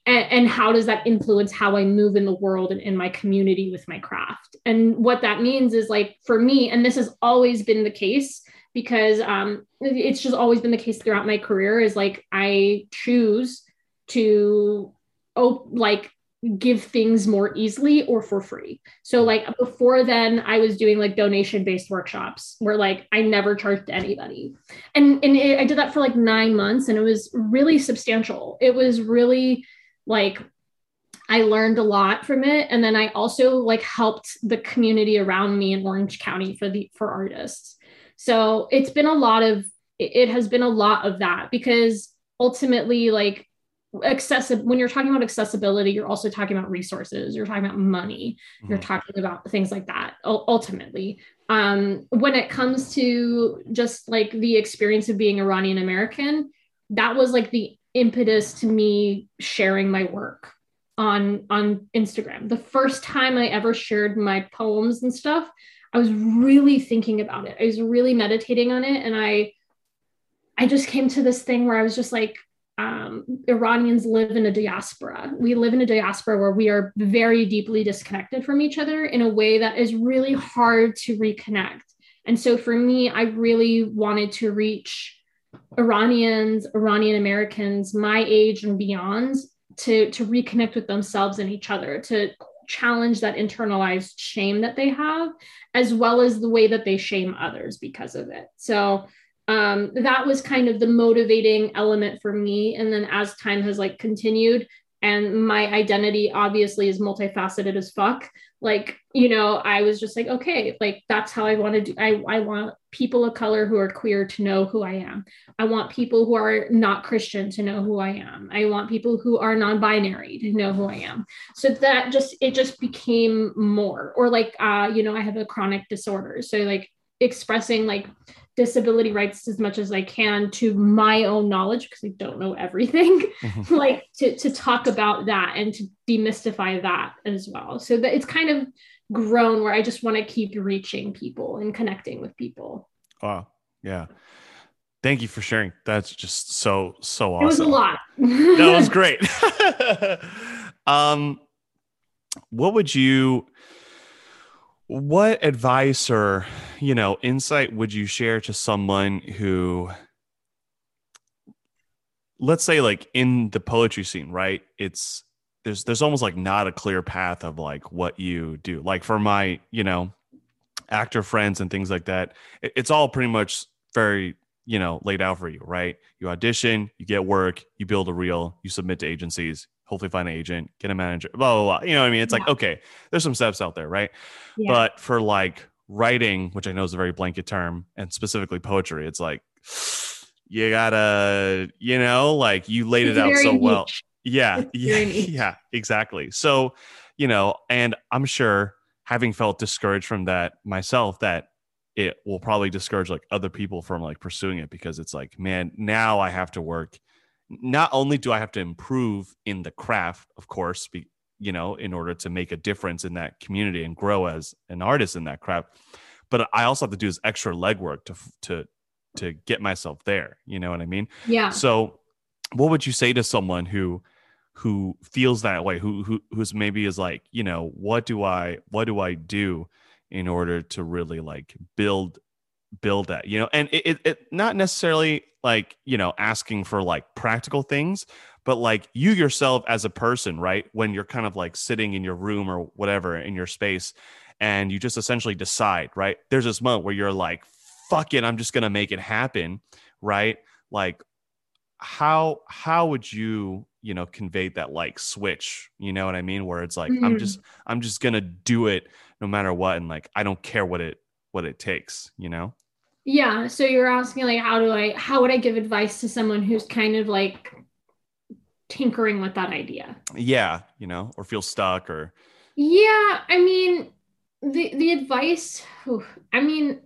and, and how does that influence how I move in the world and in my community with my craft? And what that means is like for me, and this has always been the case because um, it's just always been the case throughout my career is like I choose to oh like give things more easily or for free. So like before then I was doing like donation based workshops where like I never charged anybody. And and it, I did that for like 9 months and it was really substantial. It was really like I learned a lot from it and then I also like helped the community around me in Orange County for the for artists. So it's been a lot of it has been a lot of that because ultimately like accessible when you're talking about accessibility you're also talking about resources you're talking about money mm-hmm. you're talking about things like that ultimately um when it comes to just like the experience of being iranian american that was like the impetus to me sharing my work on on Instagram. The first time I ever shared my poems and stuff, I was really thinking about it. I was really meditating on it and I I just came to this thing where I was just like um, Iranians live in a diaspora. We live in a diaspora where we are very deeply disconnected from each other in a way that is really hard to reconnect. And so for me, I really wanted to reach Iranians, Iranian Americans, my age and beyond, to, to reconnect with themselves and each other, to challenge that internalized shame that they have, as well as the way that they shame others because of it. So um, that was kind of the motivating element for me. And then as time has like continued, and my identity obviously is multifaceted as fuck like you know i was just like okay like that's how i want to do i, I want people of color who are queer to know who i am. I want people who are not christian to know who i am. I want people who are non-binary to know who i am. So that just it just became more or like uh you know i have a chronic disorder. So like expressing like disability rights as much as I can to my own knowledge because I don't know everything, mm-hmm. like to, to talk about that and to demystify that as well. So that it's kind of grown where I just want to keep reaching people and connecting with people. Wow. Yeah. Thank you for sharing. That's just so, so awesome. It was a lot. that was great. um, what would you, what advice or you know insight would you share to someone who let's say like in the poetry scene right? It's there's there's almost like not a clear path of like what you do. Like for my you know actor friends and things like that it's all pretty much very you know laid out for you right? You audition you get work you build a reel you submit to agencies hopefully find an agent, get a manager, blah, blah, blah. You know what I mean? It's yeah. like, okay, there's some steps out there, right? Yeah. But for like writing, which I know is a very blanket term, and specifically poetry, it's like, you gotta, you know, like you laid it's it out so niche. well. Yeah. Yeah. Yeah. Exactly. So, you know, and I'm sure having felt discouraged from that myself, that it will probably discourage like other people from like pursuing it because it's like, man, now I have to work not only do I have to improve in the craft, of course, be, you know, in order to make a difference in that community and grow as an artist in that craft, but I also have to do this extra legwork to to to get myself there. You know what I mean? Yeah. So, what would you say to someone who who feels that way, who who who's maybe is like, you know, what do I what do I do in order to really like build build that you know and it, it, it, not necessarily like you know asking for like practical things but like you yourself as a person right when you're kind of like sitting in your room or whatever in your space and you just essentially decide right there's this moment where you're like fuck it i'm just gonna make it happen right like how how would you you know convey that like switch you know what i mean where it's like mm-hmm. i'm just i'm just gonna do it no matter what and like i don't care what it what it takes you know yeah. So you're asking like how do I how would I give advice to someone who's kind of like tinkering with that idea? Yeah, you know, or feel stuck or Yeah, I mean the the advice I mean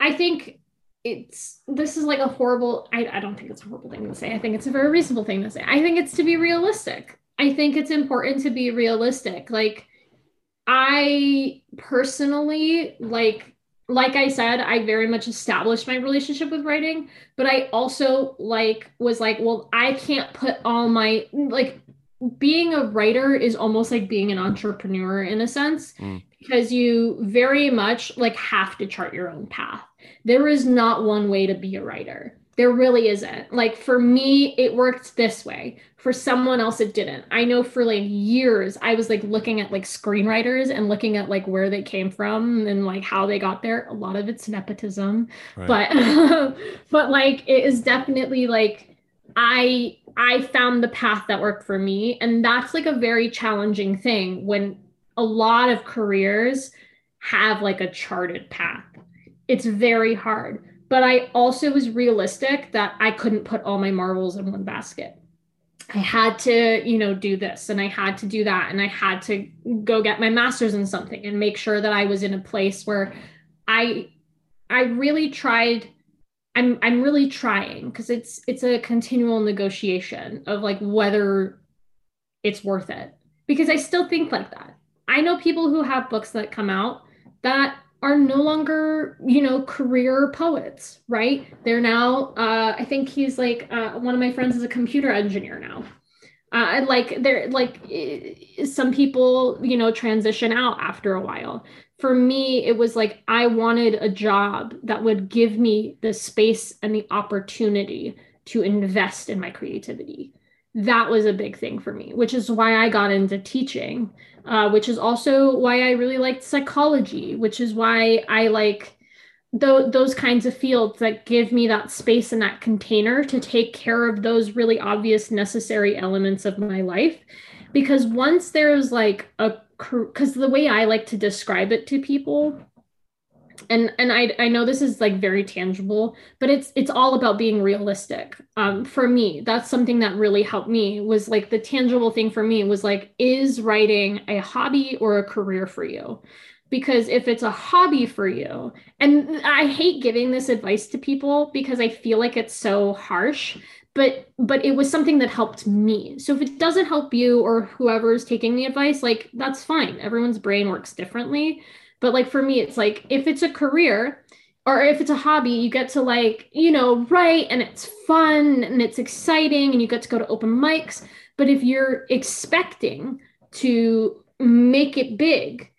I think it's this is like a horrible I, I don't think it's a horrible thing to say. I think it's a very reasonable thing to say. I think it's to be realistic. I think it's important to be realistic. Like I personally like like I said, I very much established my relationship with writing, but I also like was like, well, I can't put all my like being a writer is almost like being an entrepreneur in a sense mm. because you very much like have to chart your own path. There is not one way to be a writer. There really isn't. Like for me, it worked this way. For someone else, it didn't. I know for like years, I was like looking at like screenwriters and looking at like where they came from and like how they got there. A lot of it's nepotism, right. but but like it is definitely like I I found the path that worked for me, and that's like a very challenging thing when a lot of careers have like a charted path. It's very hard but I also was realistic that I couldn't put all my marbles in one basket. I had to, you know, do this and I had to do that and I had to go get my masters in something and make sure that I was in a place where I I really tried I'm I'm really trying because it's it's a continual negotiation of like whether it's worth it because I still think like that. I know people who have books that come out that are no longer, you know, career poets, right? They're now, uh, I think he's like, uh, one of my friends is a computer engineer now. Uh, like they're like some people, you know, transition out after a while. For me, it was like I wanted a job that would give me the space and the opportunity to invest in my creativity. That was a big thing for me, which is why I got into teaching uh, which is also why I really liked psychology, which is why I like th- those kinds of fields that give me that space and that container to take care of those really obvious necessary elements of my life. Because once there's like a, because the way I like to describe it to people and and I I know this is like very tangible, but it's it's all about being realistic. Um, for me, that's something that really helped me was like the tangible thing for me was like, is writing a hobby or a career for you? Because if it's a hobby for you, and I hate giving this advice to people because I feel like it's so harsh, but but it was something that helped me. So if it doesn't help you or whoever is taking the advice, like that's fine. Everyone's brain works differently but like for me, it's like if it's a career or if it's a hobby, you get to like, you know, write and it's fun and it's exciting and you get to go to open mics. But if you're expecting to make it big,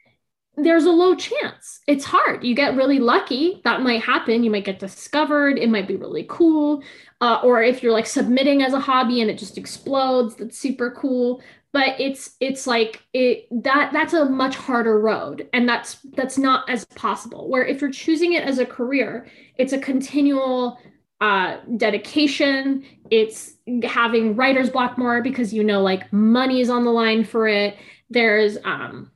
there's a low chance. It's hard. You get really lucky. That might happen. You might get discovered. It might be really cool. Uh, or if you're like submitting as a hobby and it just explodes, that's super cool but it's it's like it that that's a much harder road and that's that's not as possible. Where if you're choosing it as a career it's a continual uh, dedication. It's having writer's block more because you know like money is on the line for it. There's um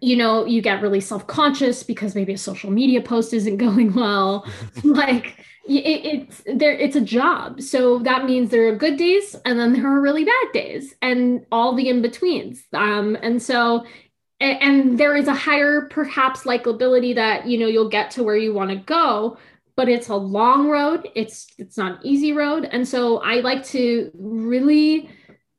you know you get really self-conscious because maybe a social media post isn't going well. Like it, it's there it's a job. So that means there are good days and then there are really bad days and all the in-betweens. Um and so and, there is a higher perhaps likability that you know you'll get to where you want to go but it's a long road. It's it's not an easy road. And so i like to really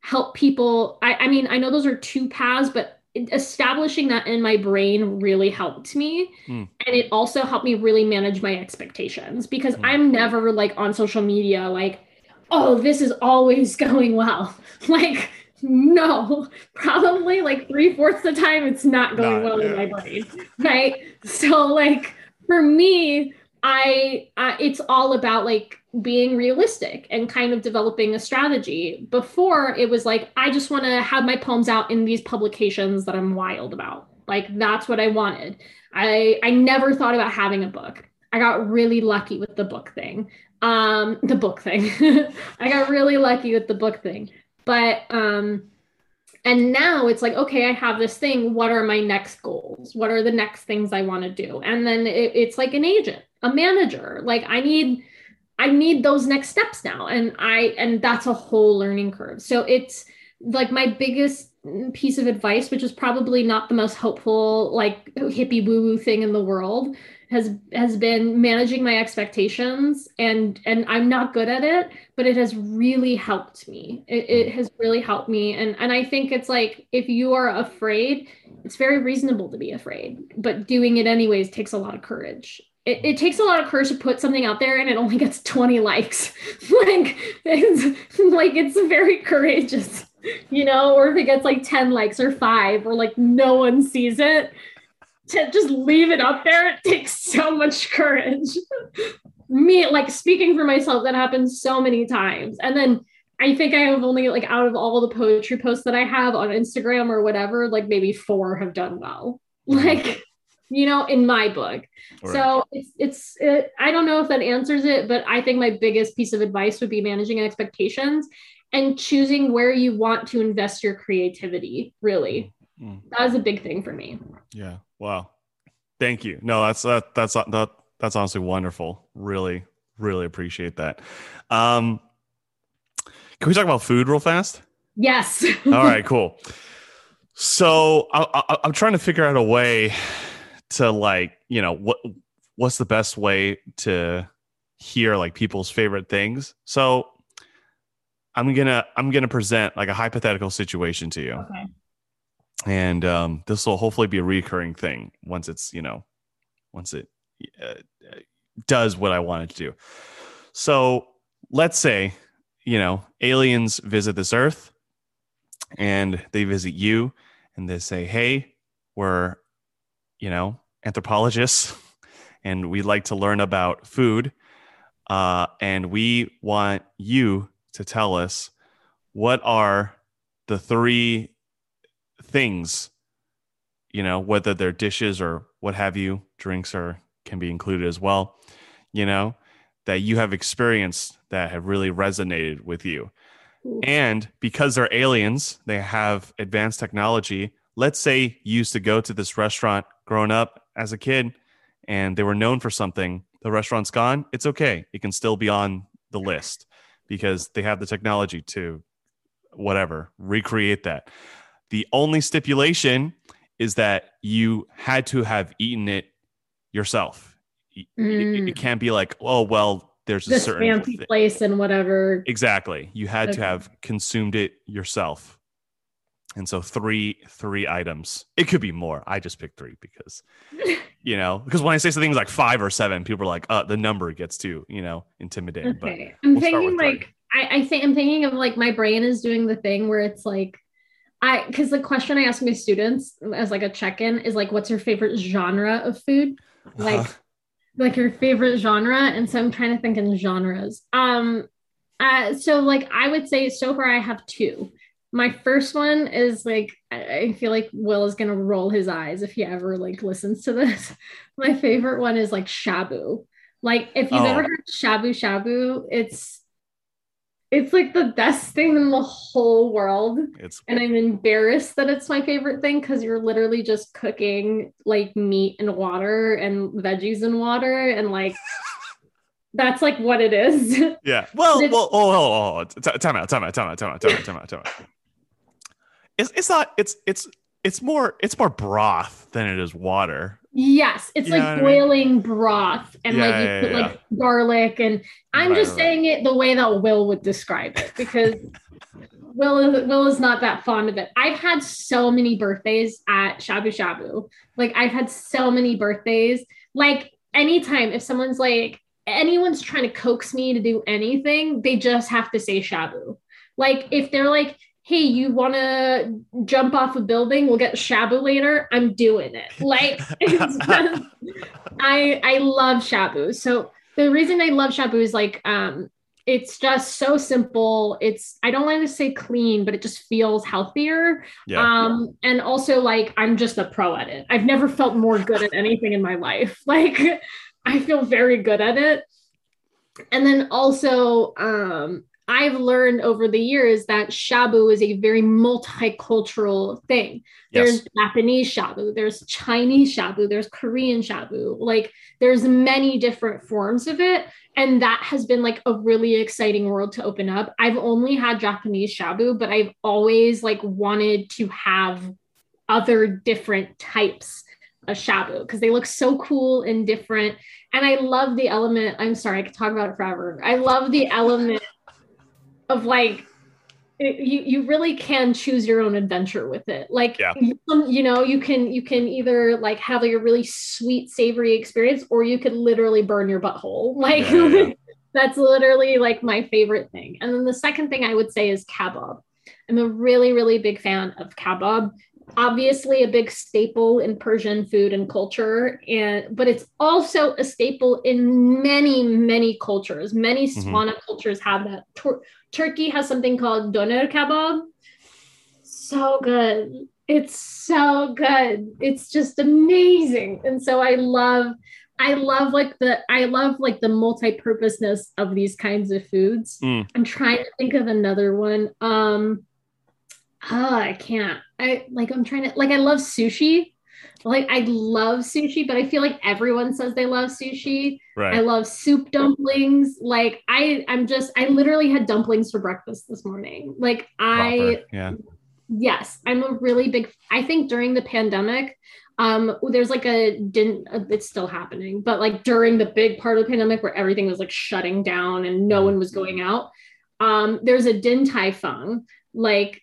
help people. I, I mean i know those are two paths but establishing that in my brain really helped me mm. and it also helped me really manage my expectations because mm. i'm never like on social media like oh this is always going well like no probably like three-fourths of the time it's not going not, well yeah. in my brain right so like for me I, I it's all about like being realistic and kind of developing a strategy. Before it was like I just want to have my poems out in these publications that I'm wild about. Like that's what I wanted. I I never thought about having a book. I got really lucky with the book thing. Um the book thing. I got really lucky with the book thing. But um and now it's like okay i have this thing what are my next goals what are the next things i want to do and then it, it's like an agent a manager like i need i need those next steps now. And i and that's a whole learning curve. So it's like my biggest piece of advice which is probably not the most hopeful like hippie woo woo thing in the world has has been managing my expectations and and i'm not good at it but it has really helped me. It, it, has really helped me. And and i think it's like if you are afraid it's very reasonable to be afraid but doing it anyways takes a lot of courage it, it takes a lot of courage to put something out there and it only gets 20 likes. Like it's like it's very courageous you know or if it gets like 10 likes or five or like no one sees it to just leave it up there it takes so much courage. Me like speaking for myself that happens so many times. And then i think i have only like out of all the poetry posts that i have on instagram or whatever like maybe four have done well. Mm-hmm. like you know in my book right. so it's it's it, i don't know if that answers it but i think my biggest piece of advice would be managing expectations and choosing where you want to invest your creativity really mm. that was a big thing for me yeah Wow. Thank you. No, that's that, that's that, that's honestly wonderful. Really, really appreciate that. Um, can we talk about food real fast? Yes. All right, cool. So I, am trying to figure out a way to like, you know, what what's the best way to hear like people's favorite things. So I'm gonna I'm gonna present like a hypothetical situation to you. Okay and um, this will hopefully be a recurring thing once it's you know once it uh, does what I want it to do. So let's say you know aliens visit this Earth, and they visit you, and they say, "Hey, we're you know anthropologists, and we'd like to learn about food, uh, and we want you to tell us what are the three things, you know, whether they're dishes or what have you, drinks are can be included as well, you know, that you have experienced that have really resonated with you. And because they're aliens, they have advanced technology. Let's say you used to go to this restaurant growing up as a kid and they were known for something. The restaurant's gone. It's okay. It can still be on the list because they have the technology to whatever recreate that. The only stipulation is that you had to have eaten it yourself. Mm. It, it, can't be like, oh well, there's a certain fancy place and whatever. Exactly. You had okay. to have consumed it yourself. And so three three items. It could be more. I just picked three because you know, because when I say something like five or seven, people are like, uh, the number gets too, you know, intimidating. Okay. But I'm we'll thinking like I, I think I'm thinking of like my brain is doing the thing where it's like I because the question I ask my students as like a check-in is like, what's your favorite genre of food? Like uh-huh. like your favorite genre. And so I'm trying to think in genres. Um uh so like I would say so far I have two. My first one is like I feel like Will is gonna roll his eyes if he ever like listens to this. My favorite one is like shabu. Like if you've oh. ever heard shabu shabu, it's it's like the best thing in the whole world. It's and I'm embarrassed that it's my favorite thing because you're literally just cooking like meat and water and veggies and water and like that's like what it is. Yeah. Well, well, oh, oh, oh, oh time out, time out, time out, time out, time out, time out, time out. It's it's not it's it's it's more it's more broth than it is water. Yes, it's you like boiling I mean? broth and yeah, like you yeah, put yeah. like garlic and I'm right, just right. saying it the way that Will would describe it because Will is Will is not that fond of it. I've had so many birthdays at Shabu Shabu. Like I've had so many birthdays. Like anytime if someone's like anyone's trying to coax me to do anything, they just have to say Shabu. Like if they're like hey, you want to jump off a building? We'll get shabu later. I'm doing it. Like, just, I I love shabu. So the reason I love shabu is like, um, it's just so simple. It's I don't want to say clean, but it just feels healthier. Yeah. Um, and also like I'm just a pro at it. I've never felt more good at anything in my life. Like I feel very good at it. And then also, um, I've learned over the years that shabu is a very multicultural thing. Yes. There's Japanese shabu, there's Chinese shabu, there's Korean shabu. Like there's many different forms of it and that has been like a really exciting world to open up. I've only had Japanese shabu, but I've always like wanted to have other different types of shabu because they look so cool and different. And I love the element. I'm sorry, I could talk about it forever. I love the element of like you you really can choose your own adventure with it. Like Yeah. you, you know, you can you can either like have like a really sweet savory experience, or you could literally burn your butthole. Like yeah, yeah. that's literally like my favorite thing. And then the second thing I would say is kebab. I'm a really really big fan of kebab. Obviously, a big staple in Persian food and culture, and but it's also a staple in many many cultures. Many Mhm. Swana cultures have that. Tur- Turkey has something called doner kebab. So good. It's so good. It's just amazing. And so I love I love like the I love like the multi-purposeness of these kinds of foods. Mm. I'm trying to think of another one. Um oh, I can't. I like I'm trying to like I love sushi. Like I love sushi, but I feel like everyone says they love sushi. Right. I love soup dumplings. Like I, I'm just, I literally had dumplings for breakfast this morning. Like I, Proper. Yeah. yes, I'm a really big. I think during the pandemic, um, there's like a didn't. uh, It's still happening, but like during the big part of the pandemic where everything was like shutting down and no one was going out, um, there's a Din Tai Fung like,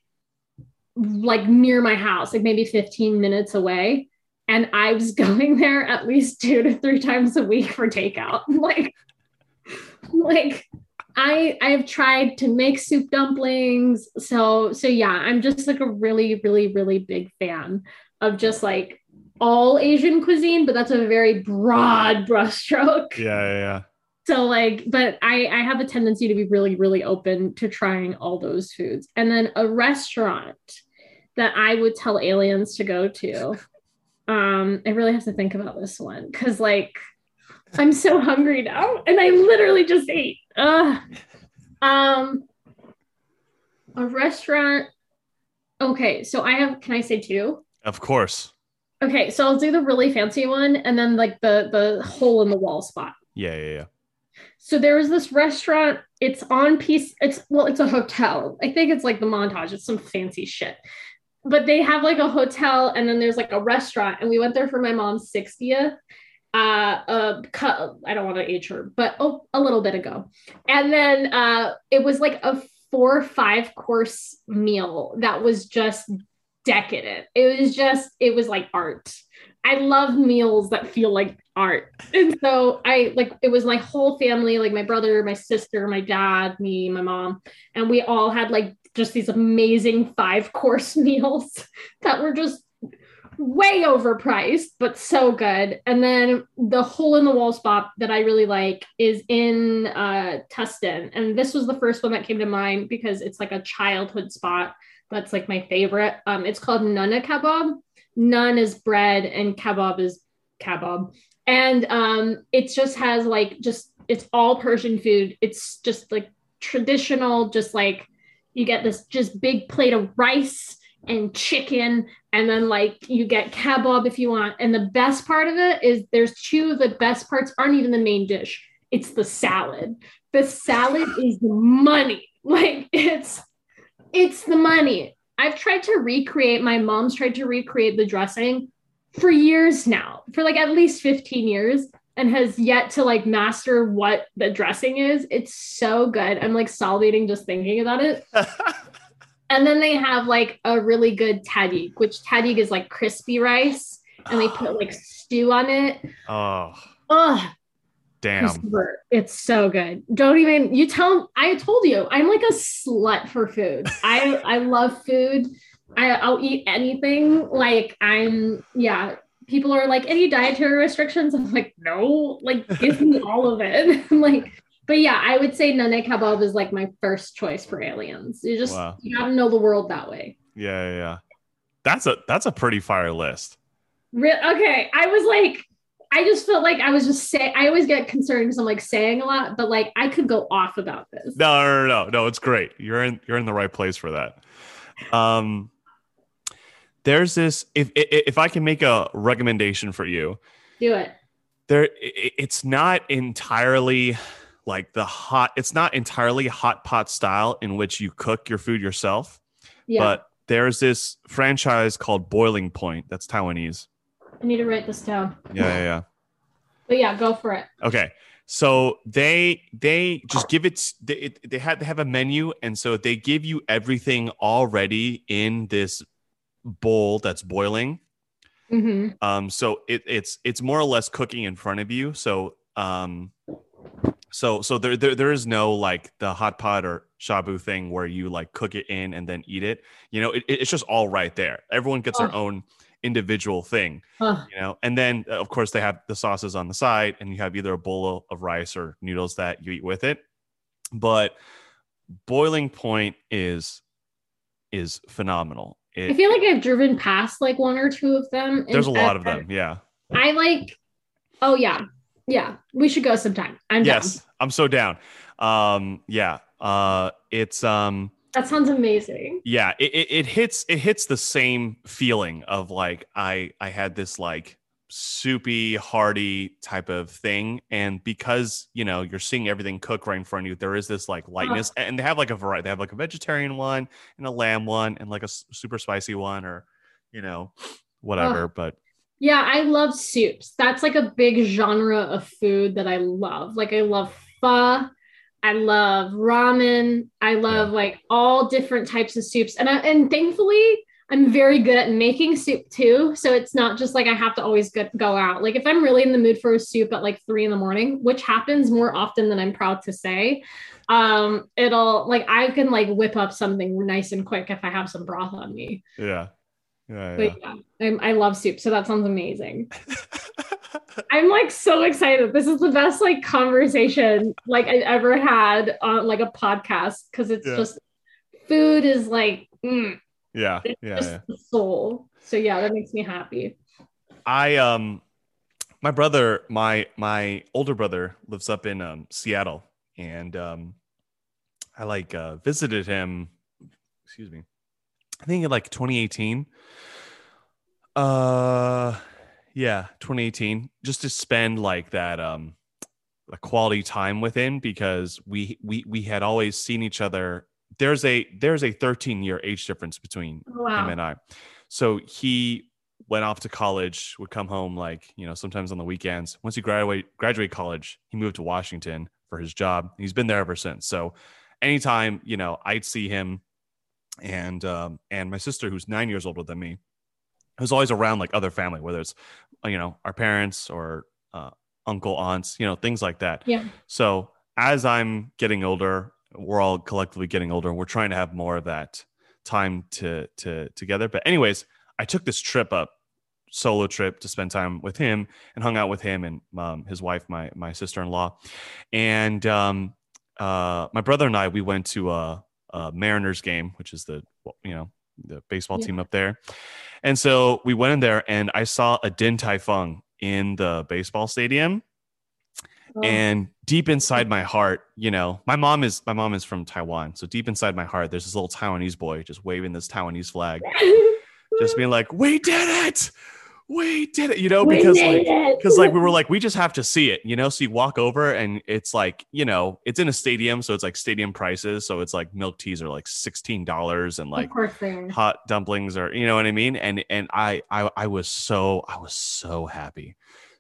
like near my house, like maybe 15 minutes away. And I was going there at least two to three times a week for takeout. Like, like I I have tried to make soup dumplings. So so yeah, I'm just like a really, really, really big fan of just like all Asian cuisine, but that's a very broad brushstroke. Yeah. Yeah. yeah. So like, but I I have a tendency to be really, really open to trying all those foods. And then a restaurant that I would tell aliens to go to. Um, I really have to think about this one because like I'm so hungry now, and I literally just ate. Ugh. Um, a restaurant. Okay, so I have. Can I say two? Of course. Okay, so I'll do the really fancy one, and then like the the hole in the wall spot. Yeah. Yeah. Yeah. So there was this restaurant. It's on PCH. It's well, it's a hotel. I think it's like the montage. It's some fancy shit. But they have like a hotel, and then there's like a restaurant. And we went there for my mom's 60th. Uh, uh, I don't want to age her, but oh, a little bit ago. And then uh, it was like a four or five course meal that was just decadent. It was just, it was like art. I love meals that feel like art. And so I like it was my whole family, like my brother, my sister, my dad, me, my mom, and we all had like just these amazing five course meals that were just way overpriced, but so good. And then the hole in the wall spot that I really like is in uh Tustin. And this was the first one that came to mind because it's like a childhood spot that's like my favorite. Um, it's called Nana Kebab. Nun is bread and kebab is kebab. And um, it just has like just it's all Persian food. It's just like traditional, just like you get this just big plate of rice and chicken, and then like you get kebab if you want. And the best part of it is there's two of the best parts aren't even the main dish. It's the salad. The salad is the money. Like it's it's the money. I've tried to recreate, my mom's tried to recreate the dressing for years now, for like at least 15 years, and has yet to like master what the dressing is. It's so good. I'm like salivating just thinking about it. And then they have like a really good tadig, which tadig is like crispy rice, and they put like stew on it. oh, Oh, damn. It's so good. Don't even you tell I told you I'm like a slut for food. I I love food. I, I'll eat anything. Like I'm yeah. People are like any dietary restrictions. I'm like no. Like give me all of it. I'm like but yeah, I would say nane kebab is like my first choice for aliens. You just Wow. you gotta know the world that way. Yeah, yeah, yeah. That's a that's a pretty fire list. Re- okay, I was like, I just felt like I was just saying. I always get concerned because I'm like saying a lot, but like I could go off about this. No, no, no, no, no. It's great. You're in you're in the right place for that. Um, there's this. If if if I can make a recommendation for you, Do it. there it's not entirely like the hot. It's not entirely hot pot style in which you cook your food yourself. Yeah. But there's this franchise called Boiling Point. That's Taiwanese. I need to write this down. Yeah, yeah, yeah. But yeah, go for it. Okay. So they they just give it they they had to have a menu and so they give you everything already in this bowl that's boiling. hmm Um so it, it's it's more or less cooking in front of you. So um so so there, there there is no like the hot pot or shabu thing where you like cook it in and then eat it. You know, it, it's just all right there. Everyone gets their Oh. own individual thing Ugh. you know and then uh, of course they have the sauces on the side and you have either a bowl of rice or noodles that you eat with it but boiling point is is phenomenal I feel like I've driven past like one or two of them. there's a lot of them yeah I like. Oh yeah, yeah. We should go sometime. I'm yes down. i'm so down um yeah uh it's um That sounds amazing. yeah it, it, it hits it hits the same feeling of like i i had this like soupy hearty type of thing and because you know you're seeing everything cook right in front of you there is this like lightness and they have like a variety they have like a vegetarian one and a lamb one and like a super spicy one or you know whatever but Yeah, I love soups. That's like a big genre of food that I love. Like I love pho. I love ramen. I love like all different types of soups. And I, and thankfully, I'm very good at making soup too. So it's not just like I have to always go, go out. Like if I'm really in the mood for a soup at like three in the morning, which happens more often than I'm proud to say, um, it'll like I can like whip up something nice and quick if I have some broth on me. yeah yeah, yeah. But yeah, I'm, I love soup. So that sounds amazing. I'm like so excited. This is the best like conversation like I ever had on like a podcast because it's Yeah. just food is like mm, yeah it's yeah just yeah the soul. So yeah, that makes me happy. I um my brother, my my older brother lives up in um Seattle and um I like uh visited him excuse me. I think in like 2018. Uh yeah, 2018 just to spend like that um a quality time with him because we we we had always seen each other there's a there's a 13 year age difference between Oh, him and I. So he went off to college, would come home like, you know, sometimes on the weekends. Once he graduate graduate college, he moved to Washington for his job. He's been there ever since. So anytime, you know, I'd see him and um and my sister who's 9 years older than me was always around like other family whether it's uh, you know, our parents or uh uncle, aunts, you know, things like that. Yeah. So as I'm getting older, we're all collectively getting older. and We're trying to have more of that time to to together. But anyways, I took this trip up, solo trip to spend time with him and hung out with him and um, his wife, my my sister in law, and um, uh, my brother and I. We went to a, a Mariners game, which is the you know the baseball Yeah. team up there, and so we went in there and I saw a Din Tai Fung in the baseball stadium Oh. and deep inside my heart you know my mom is my mom is from taiwan. So deep inside my heart there's this little taiwanese boy just waving this taiwanese flag just being like we did it! We did it! You know We because like because like we were like we just have to see it you know? So you walk over and it's like you know it's in a stadium so it's like stadium prices. So it's like milk teas are like $16 and like of course they are. hot dumplings or you know what I mean? And and I I I was so I was so happy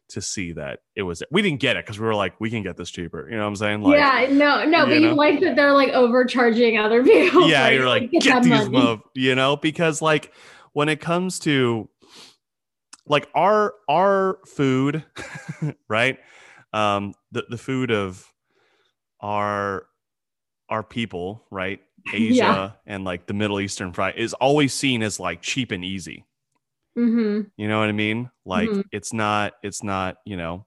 to see that it was we didn't get it because we were like we can get this cheaper you know what I'm saying like yeah, no, no, you but know? you like that they're like overcharging other people. yeah you're like get get these move you know because like when it comes to like our our food right um the the food of our our people right Asia Yeah. and like the Middle Eastern fry is always seen as like cheap and easy Mhm. You know what I mean? Like Mhm. it's not, it's not, you know,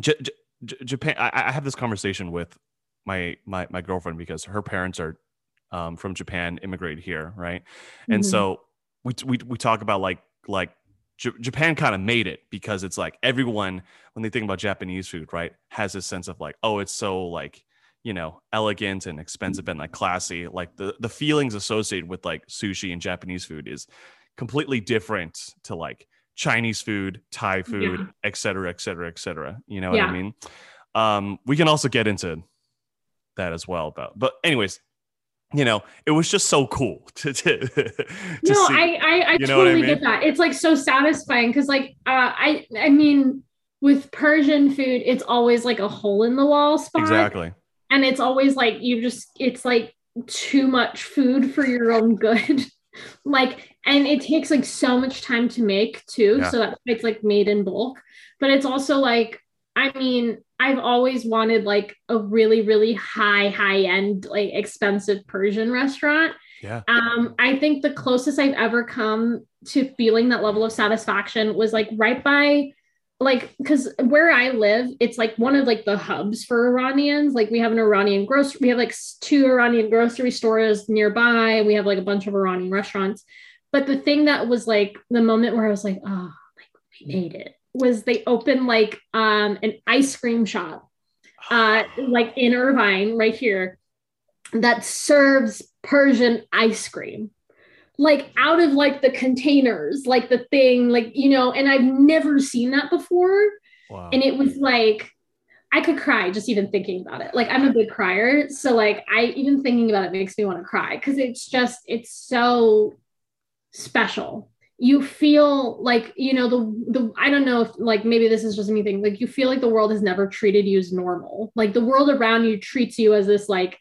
J- J- J- Japan. I, I have this conversation with my my my girlfriend because her parents are um, from Japan, immigrated here, right? And Mhm. so we we we talk about like like J- Japan kind of made it because it's like everyone when they think about Japanese food, right, has this sense of like, oh, it's so like you know elegant and expensive and like classy. Like the the feelings associated with like sushi and Japanese food is completely different to like Chinese food, Thai food, Yeah. et cetera, et cetera, et cetera. You know what I mean? Um, we can also get into that as well. About, but anyways, you know, it was just so cool to to, to no, see. I I, I You know what I mean? get that. It's like so satisfying because like uh, I I mean with Persian food, it's always like a hole in the wall spot, exactly. and it's always like you just it's like too much food for your own good. like and it takes like so much time to make too. Yeah. So that's it's like made in bulk. But it's also like I mean, I've always wanted like a really, really high, high end, like expensive Persian restaurant. Yeah. Um, I think the closest I've ever come to feeling that level of satisfaction was like right by like because where I live, it's like one of like the hubs for Iranians. Like we have an Iranian grocery, we have like two Iranian grocery stores nearby. We have like a bunch of Iranian restaurants. But the thing that was like the moment where I was like, oh, like we made it was they opened like um an ice cream shop uh like in Irvine right here that serves Persian ice cream like out of like the containers like the thing like you know and I've never seen that before Wow. and it was like I could cry just even thinking about it. Like I'm a big crier, so like I even thinking about it makes me want to cry because it's just it's so special. You feel like you know the the I don't know if like maybe this is just me thing like you feel like the world has never treated you as normal. Like the world around you treats you as this like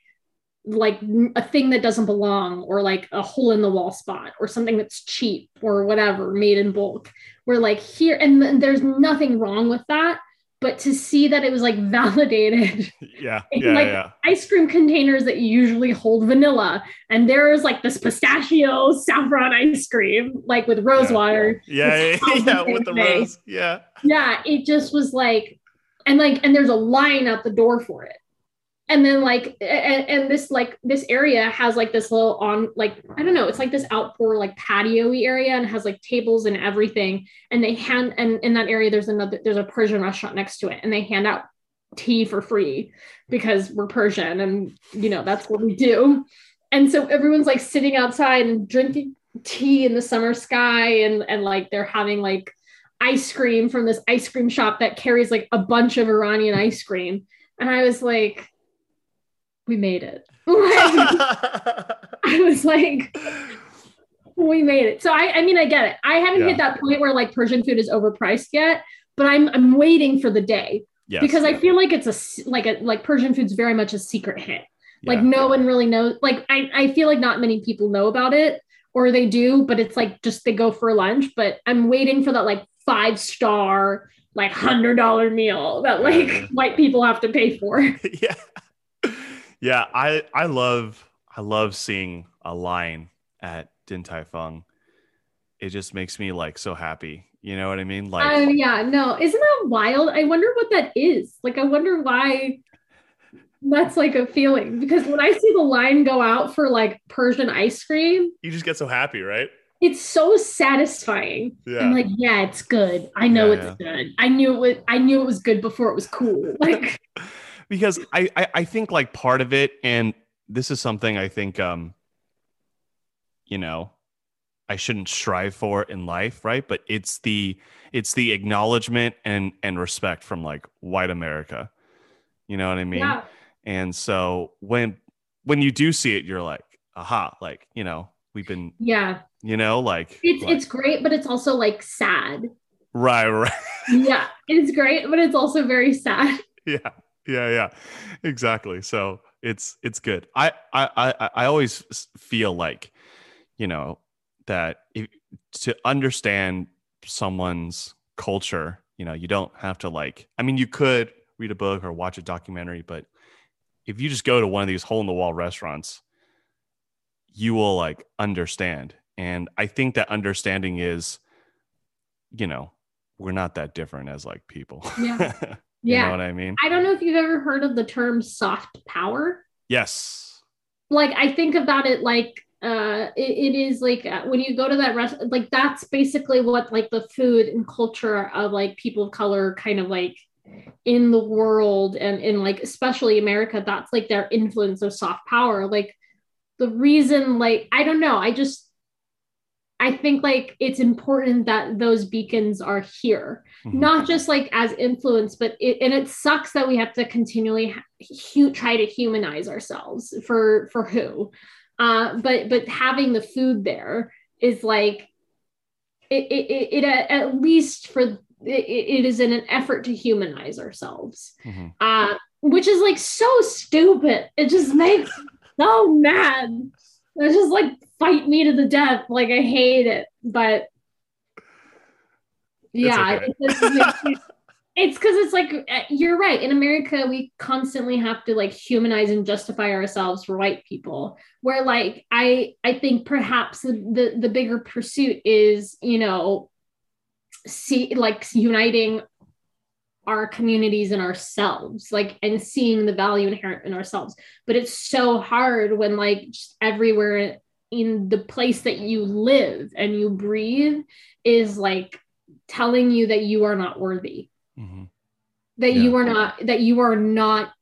like a thing that doesn't belong or like a hole in the wall spot or something that's cheap or whatever made in bulk we're like here and th- there's nothing wrong with that but to see that it was like validated yeah. Yeah. like- yeah. ice cream containers that usually hold vanilla and there's like this pistachio saffron ice cream like with rose Yeah. water Yeah. Yeah. It's all the yeah, With the rose. Yeah. yeah it just was like and like and there's a line out the door for it and then like and, and this like this area has like this little on like i don't know it's like this outdoor like patio area and has like tables and everything. And they hand and in that area there's another there's a persian restaurant next to it. And they hand out tea for free because we're persian and you know that's what we do. And so everyone's like sitting outside and drinking tea in the summer sky and and like they're having like ice cream from this ice cream shop that carries like a bunch of Iranian ice cream. And I was like, we made it. I was like, we made it. So I, I mean, I get it. I haven't Yeah. hit that point where like Persian food is overpriced yet, but I'm I'm waiting for the day yes. because I feel like it's a, like a like Persian food's very much a secret hit. Like Yeah. no one really knows. Like I I feel like not many people know about it, or they do, but it's like just they go for lunch. But I'm waiting for that like five star like hundred dollar meal that like white people have to pay for. yeah yeah i i love i love seeing a line at din tai fung it just makes me like so happy you know what i mean like Um, yeah, no, isn't that wild? I wonder what that is. Like, I wonder why that's like a feeling because when I see the line go out for like Persian ice cream, you just get so happy right it's so satisfying. yeah I'm like, yeah, it's good. I know Yeah, it's good. I knew it was. I knew it was good before it was cool. Like, because I, I i think like part of it and this is something i think um you know i shouldn't strive for in life right but it's the it's the acknowledgement and and respect from like white america you know what i mean yeah, And so when when you do see it, you're like, aha, like, you know, we've been, yeah, you know, like it's like- it's great, but it's also like sad. right, right. Yeah, it's great, but it's also very sad. yeah. Yeah, yeah. Exactly. So it's it's good. I I I I always feel like, you know, that if, to understand someone's culture, you know, you don't have to like I mean, you could read a book or watch a documentary, but if you just go to one of these hole in the wall restaurants, you will like understand. And I think that understanding is, you know, we're not that different as like people. Yeah. you Yeah. know what I mean? I don't know if you've ever heard of the term soft power. Yes. like I think about it like uh it, it is like uh, when you go to that rest like that's basically what like the food and culture of like people of color kind of like in the world and in like especially America that's like their influence of soft power like the reason like I don't know I just I think like it's important that those beacons are here Mhm. not just like as influence but it and it sucks that we have to continually hu- try to humanize ourselves for for who Uh, but but having the food there is like it it, it, it at least for it, it is in an effort to humanize ourselves. Mhm. Uh, which is like so stupid. It just makes so mad. It's just like fight me to the death. Like I hate it, but yeah, okay. it just it's because it's like uh, you're right. In America, we constantly have to like humanize and justify ourselves for white people. Where like I I think perhaps the the, the bigger pursuit is you know see like uniting our communities and ourselves like and seeing the value inherent in ourselves but it's so hard when like just everywhere in the place that you live and you breathe is like telling you that you are not worthy Mhm. that Yeah. you are not that you are not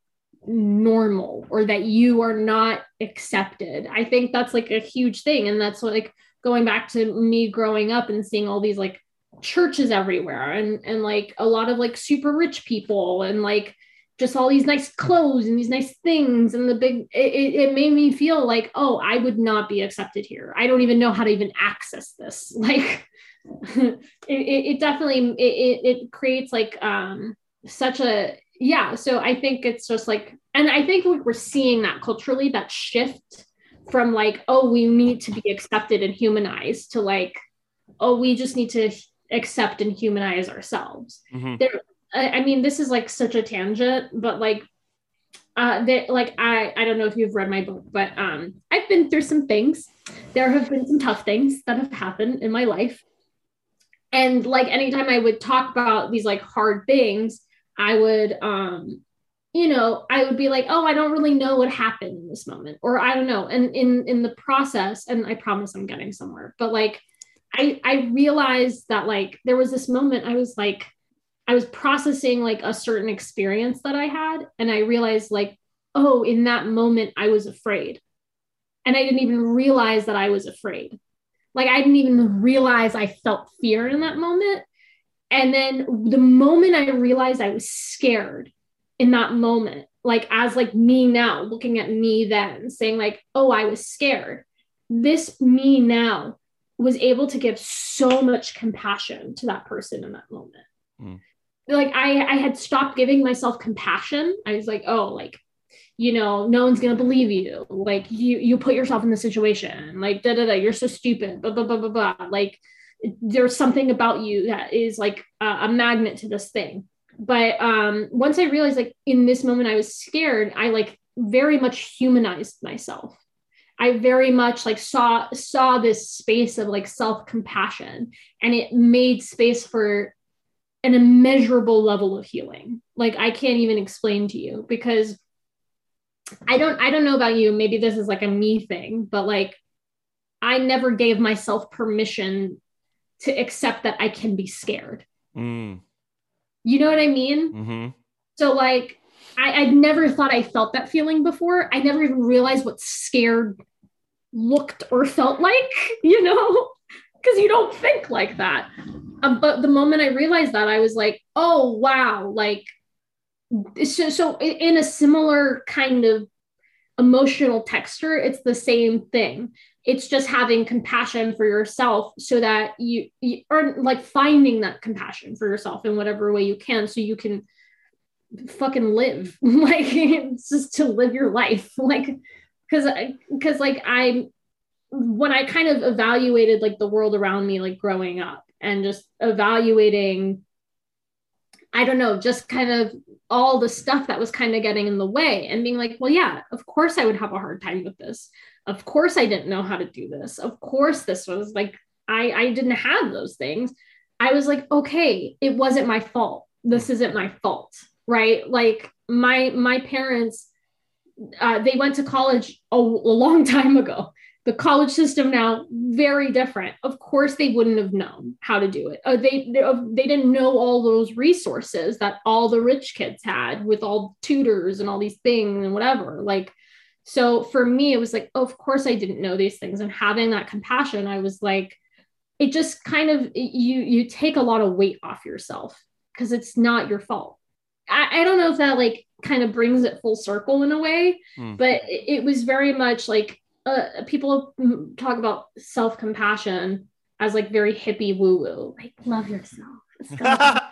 normal or that you are not accepted i think that's like a huge thing and that's what like going back to me growing up and seeing all these like churches everywhere and and like a lot of like super rich people and like just all these nice clothes and these nice things and the big it, it, made me feel like oh i would not be accepted here. I don't even know how to even access this. Like it, it, it definitely it, it, it creates like um such a yeah so i think it's just like and i think we're seeing that culturally that shift from like oh we need to be accepted and humanized to like oh we just need to accept and humanize ourselves Mhm. I, I mean, this is like such a tangent, but like, uh, that like I I don't know if you've read my book, but um, I've been through some things. There have been some tough things that have happened in my life, and like anytime I would talk about these like hard things, I would um, you know, I would be like, oh, I don't really know what happened in this moment, or I don't know. And in in the process, and I promise I'm getting somewhere, but like, I I realized that like there was this moment I was like I was processing like a certain experience that I had, and I realized like, oh, in that moment I was afraid, and I didn't even realize that I was afraid. Like I didn't even realize I felt fear in that moment, and then the moment I realized I was scared in that moment, like as like me now looking at me then saying like, oh, I was scared. This me now was able to give so much compassion to that person in that moment like I I had stopped giving myself compassion. I was like, oh, like, you know, no one's gonna believe you. Like you you put yourself in the situation. Like da da da. You're so stupid. Blah blah blah blah blah. Like there's something about you that is like a, a magnet to this thing. But um, once I realized like in this moment I was scared, I like very much humanized myself. I very much like saw saw this space of like self compassion, and it made space for an immeasurable level of healing like i can't even explain to you because i don't i don't know about you maybe this is like a me thing but like i never gave myself permission to accept that i can be scared Mm. you know what i mean Mhm. so like I, I'd never thought I felt that feeling before. I never even realized what scared looked or felt like, you know, because you don't think like that. Um, but the moment I realized that, I was like, oh wow, like so. So in a similar kind of emotional texture, it's the same thing. It's just having compassion for yourself so that you, you are like finding that compassion for yourself in whatever way you can, so you can fucking live like it's just to live your life like because because like i when i kind of evaluated like the world around me like growing up and just evaluating i don't know just kind of all the stuff that was kind of getting in the way and being like well yeah of course i would have a hard time with this. Of course i didn't know how to do this. Of course this was like i i didn't have those things. I was like okay it wasn't my fault. This isn't my fault right? Like my my parents uh, they went to college a, a long time ago. The college system now very different. Of course they wouldn't have known how to do it. Uh, they they, uh, didn't know all those resources that all the rich kids had with all tutors and all these things and whatever. Like so for me it was like of course i didn't know these things. And having that compassion i was like it just kind of you you take a lot of weight off yourself because it's not your fault. I, I don't know if that like kind of brings it full circle in a way Mm. but it, was very much like uh, people talk about self compassion as like very hippie woo woo, like love yourself. It's gonna,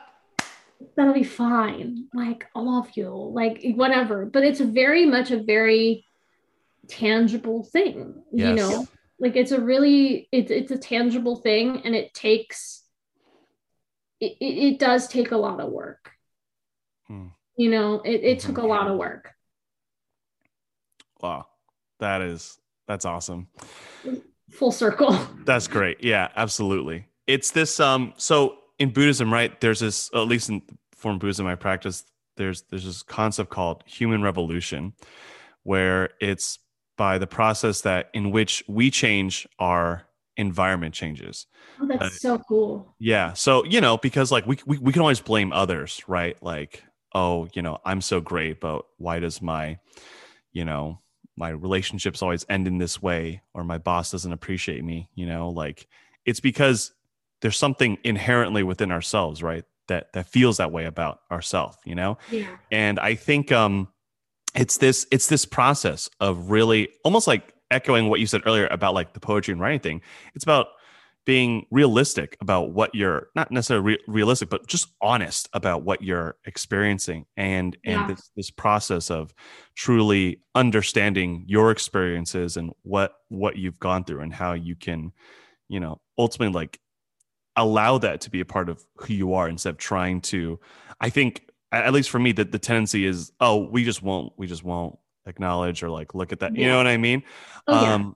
it's gonna be fine. Like I love you, like whatever. But it's very much a very tangible thing, Yes. you know. Like it's a really it's it's a tangible thing, and it takes it, it, it does take a lot of work. Hmm. You know, it, it took a lot of work. Wow. That is that's awesome. Full circle. That's great. Yeah, absolutely. It's this um so in Buddhism, right? There's this at least in form Buddhism I practice, there's there's this concept called human revolution where it's by the process that in which we change our environment changes. Oh, that's Uh, so cool. Yeah. So, you know, because like we, we we can always blame others, right? Like, oh, you know, I'm so great, but why does my, you know, my relationships always end in this way or my boss doesn't appreciate me, you know, like it's because there's something inherently within ourselves, right? That that feels that way about ourselves, you know? Yeah. and i think um it's this it's this process of really almost like echoing what you said earlier about like the poetry and writing thing it's about being realistic about what you're not necessarily re- realistic but just honest about what you're experiencing and and Yeah. this this process of truly understanding your experiences and what what you've gone through and how you can you know ultimately like allow that to be a part of who you are instead of trying to i think at least for me that the tendency is oh we just won't we just won't acknowledge or like look at that you know what i mean Oh, yeah. um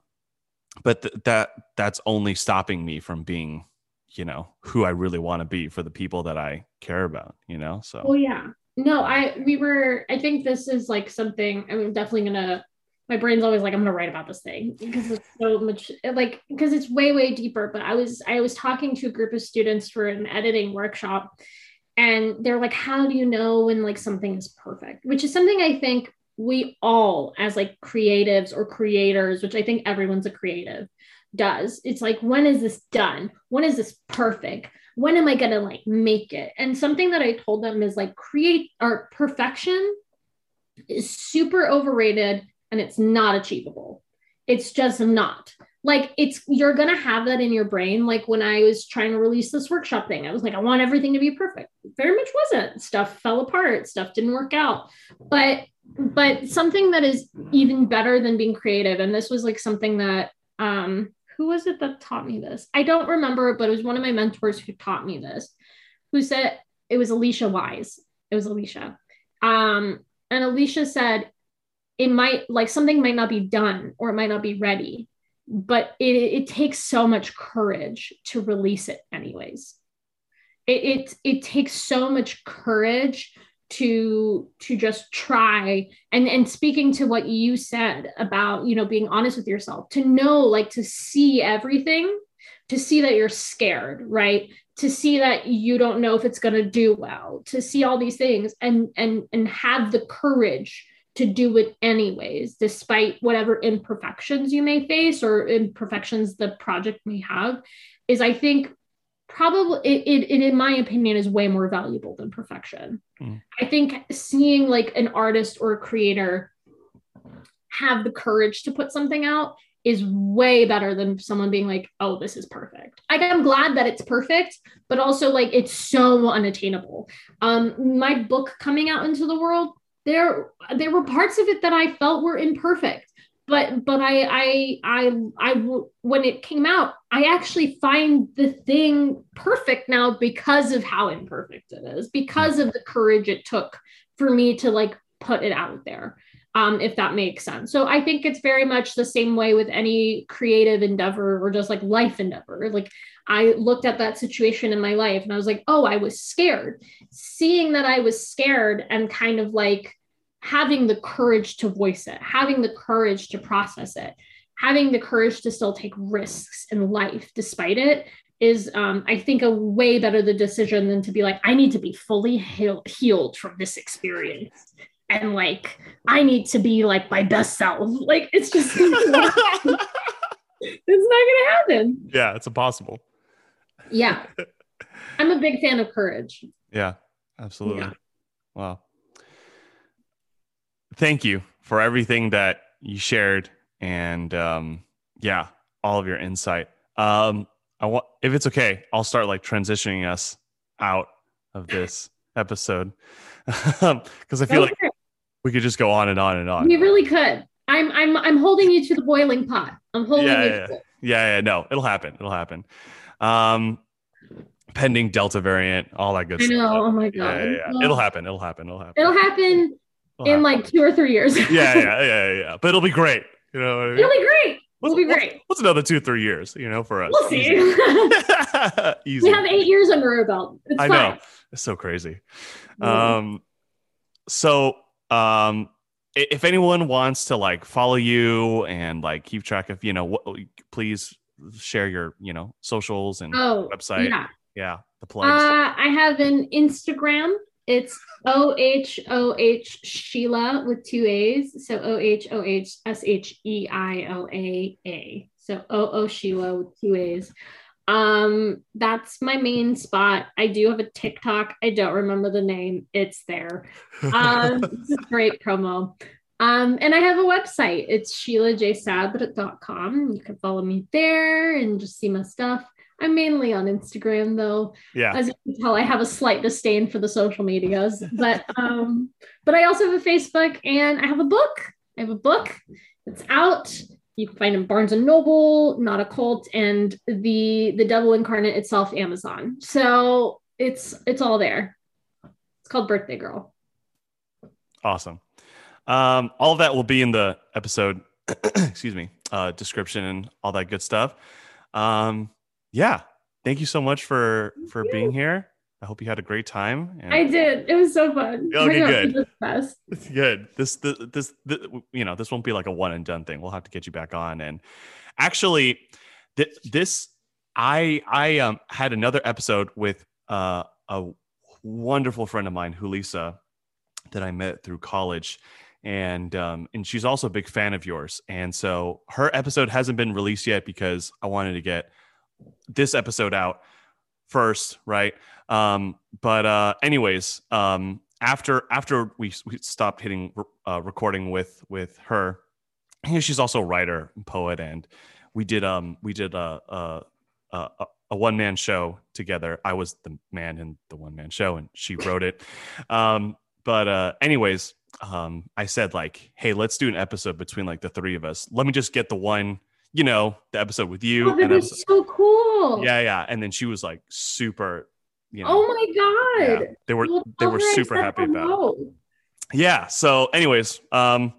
but th- that that's only stopping me from being you know who i really want to be for the people that i care about you know so Oh yeah. No, I we were I think this is like something I'm definitely gonna my brain's always like I'm gonna write about this thing because it's so much like because it's way way deeper but I was I was talking to a group of students for an editing workshop and they're like how do you know when like something is perfect which is something I think we all as like creatives or creators which I think everyone's a creative does it's like when is this done when is this perfect when am I gonna like make it? And something that I told them is like create or perfection is super overrated and it's not achievable. It's just not. Like it's you're gonna have that in your brain. Like when I was trying to release this workshop thing, I was like, I want everything to be perfect. Very much wasn't. Stuff fell apart, stuff didn't work out. But but something that is even better than being creative, and this was like something that um who was it that taught me this? I don't remember, but it was one of my mentors who taught me this, who said it was Alicia Wise. It was Alicia. Um, and Alicia said it might like something might not be done or it might not be ready, but it, it takes so much courage to release it anyways. It, it it takes so much courage to to just try and and speaking to what you said about you know being honest with yourself to know like to see everything to see that you're scared right to see that you don't know if it's going to do well to see all these things and and and have the courage to do it anyways despite whatever imperfections you may face or imperfections the project may have is i think probably it, it, in my opinion is way more valuable than perfection. Mm. i think seeing like an artist or a creator have the courage to put something out is way better than someone being like oh this is perfect. Like i'm glad that it's perfect but also like it's so unattainable. Um my book coming out into the world there there were parts of it that i felt were imperfect but but I, I I I when it came out, I actually find the thing perfect now because of how imperfect it is, because of the courage it took for me to like put it out there. Um, if that makes sense. So I think it's very much the same way with any creative endeavor or just like life endeavor. Like I looked at that situation in my life and I was like, oh, I was scared. Seeing that I was scared and kind of like having the courage to voice it, having the courage to process it, having the courage to still take risks in life despite it is um, I think a way better the decision than to be like, I need to be fully heal- healed from this experience. And like, I need to be like my best self. Like, it's just, it's not gonna happen. yeah it's impossible Yeah. I'm a big fan of courage. yeah absolutely Yeah. wow thank you for everything that you shared and um, yeah, all of your insight. Um, I want, if it's okay, I'll start like transitioning us out of this episode because I feel like. We could just go on and on and on. we really could. I'm I'm I'm holding you to the boiling pot. I'm holding Yeah, you yeah. to. Yeah, yeah, no, it'll happen. It'll happen. Um, pending Delta variant, all that good I stuff. I know. Oh my Yeah, god. yeah, yeah. It'll happen. It'll happen. It'll happen. It'll happen It'll in happen. like two or three years. yeah, yeah, yeah, yeah, yeah. But it'll be great. You know what I mean? It'll be great. What's- It'll be what's- great. What's another two, three years? You know, for us. We'll see. Easy. We have eight years under our belt. It's I fine. know. It's so crazy. Yeah. Um, so um, if anyone wants to like follow you and like keep track of, you know, what, please share your, you know, socials and oh, website. yeah. Yeah, the plugs. Uh, I have an Instagram. It's O H O H Sheila with two A's. So O H O H S H E I L A A. So O O Sheila with two A's. Um, that's my main spot. I do have a TikTok. I don't remember the name. It's there. Um, this is great promo. Um, and I have a website. It's SheilaJSad.com. You can follow me there and just see my stuff. I'm mainly on Instagram though. yeah. As you can tell, I have a slight disdain for the social medias, but um, but I also have a Facebook and I have a book. I have a book. It's out. You can find in Barnes and Noble, Not a Cult, and the the Devil Incarnate itself, Amazon. So it's it's all there. It's called Birthday Girl. Awesome. Um, all of that will be in the episode, excuse me, uh, description and all that good stuff. Um, yeah. Thank you so much for for being here. I hope you had a great time. And I did. It was so fun. Okay, good. it was the best. It's good. This, this, this, this, you know, this won't be like a one and done thing. We'll have to get you back on. And actually, th- this, I, I um had another episode with uh, a wonderful friend of mine, Hulisa, that I met through college, and um, and she's also a big fan of yours. And so her episode hasn't been released yet because I wanted to get this episode out first, right? Um, but uh, anyways, um, after after we, we stopped hitting uh, recording with with her, she's also a writer and poet, and we did um we did a a a, a one man show together. I was the man in the one man show, and she wrote it. Um, but uh, anyways, um, I said like, hey, let's do an episode between like the three of us. Let me just get the one, you know, the episode with you. Oh, that was so cool. yeah, yeah. And then she was like super, you know. Oh my yeah, god. they were Well, they were super happy about it. hello. Yeah. So, anyways, um,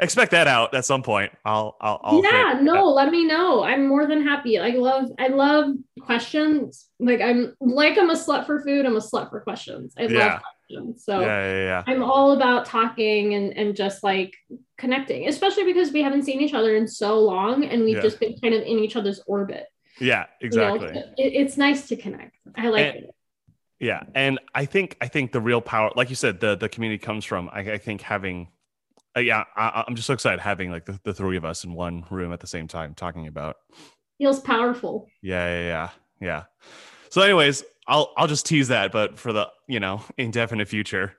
expect that out at some point. I'll I'll, I'll yeah, no, let me know. I'm more than happy. I love I love questions. Like I'm like I'm a slut for food. I'm a slut for questions. I Yeah. love questions. So Yeah, yeah, yeah. I'm all about talking and and just like connecting, especially because we haven't seen each other in so long and we've Yeah. just been kind of in each other's orbit. Yeah, you know? exactly. It- it's nice to connect. I like And- it. Yeah, and I think I think the real power, like you said, the the community comes from. I, I think having, uh, yeah, I, I'm just so excited having like the, the three of us in one room at the same time talking about. Feels powerful. Yeah, yeah, yeah, yeah. So, anyways, I'll I'll just tease that, but for the you know indefinite future.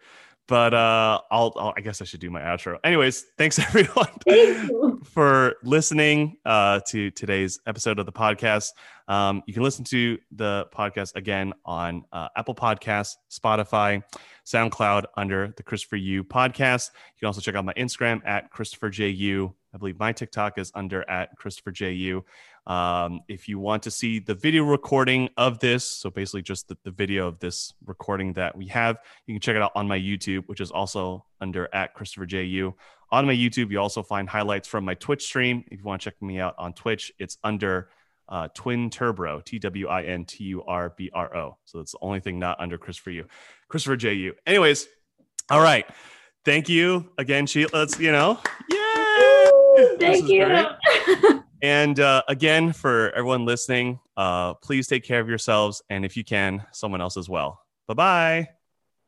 But uh, I'll, I'll I guess I should do my outro. Anyways, thanks everyone Thank for listening uh, to today's episode of the podcast. Um, you can listen to the podcast again on uh, Apple Podcasts, Spotify, SoundCloud under the Christopher U podcast. You can also check out my Instagram at Christopher J U. I believe my TikTok is under at Christopher J U. Um, if you want to see the video recording of this, so basically just the, the video of this recording that we have, you can check it out on my YouTube, which is also under at Christopher J U. On my YouTube, you also find highlights from my Twitch stream. If you want to check me out on Twitch, it's under uh, Twin Turbro, T W I N T U R B R O. So that's the only thing not under Christopher U, Christopher J U. Anyways, all right. Thank you again, Sheila. Let's, you know, yay! This Thank you. And uh, again, for everyone listening, uh, please take care of yourselves. And if you can, someone else as well. Bye bye.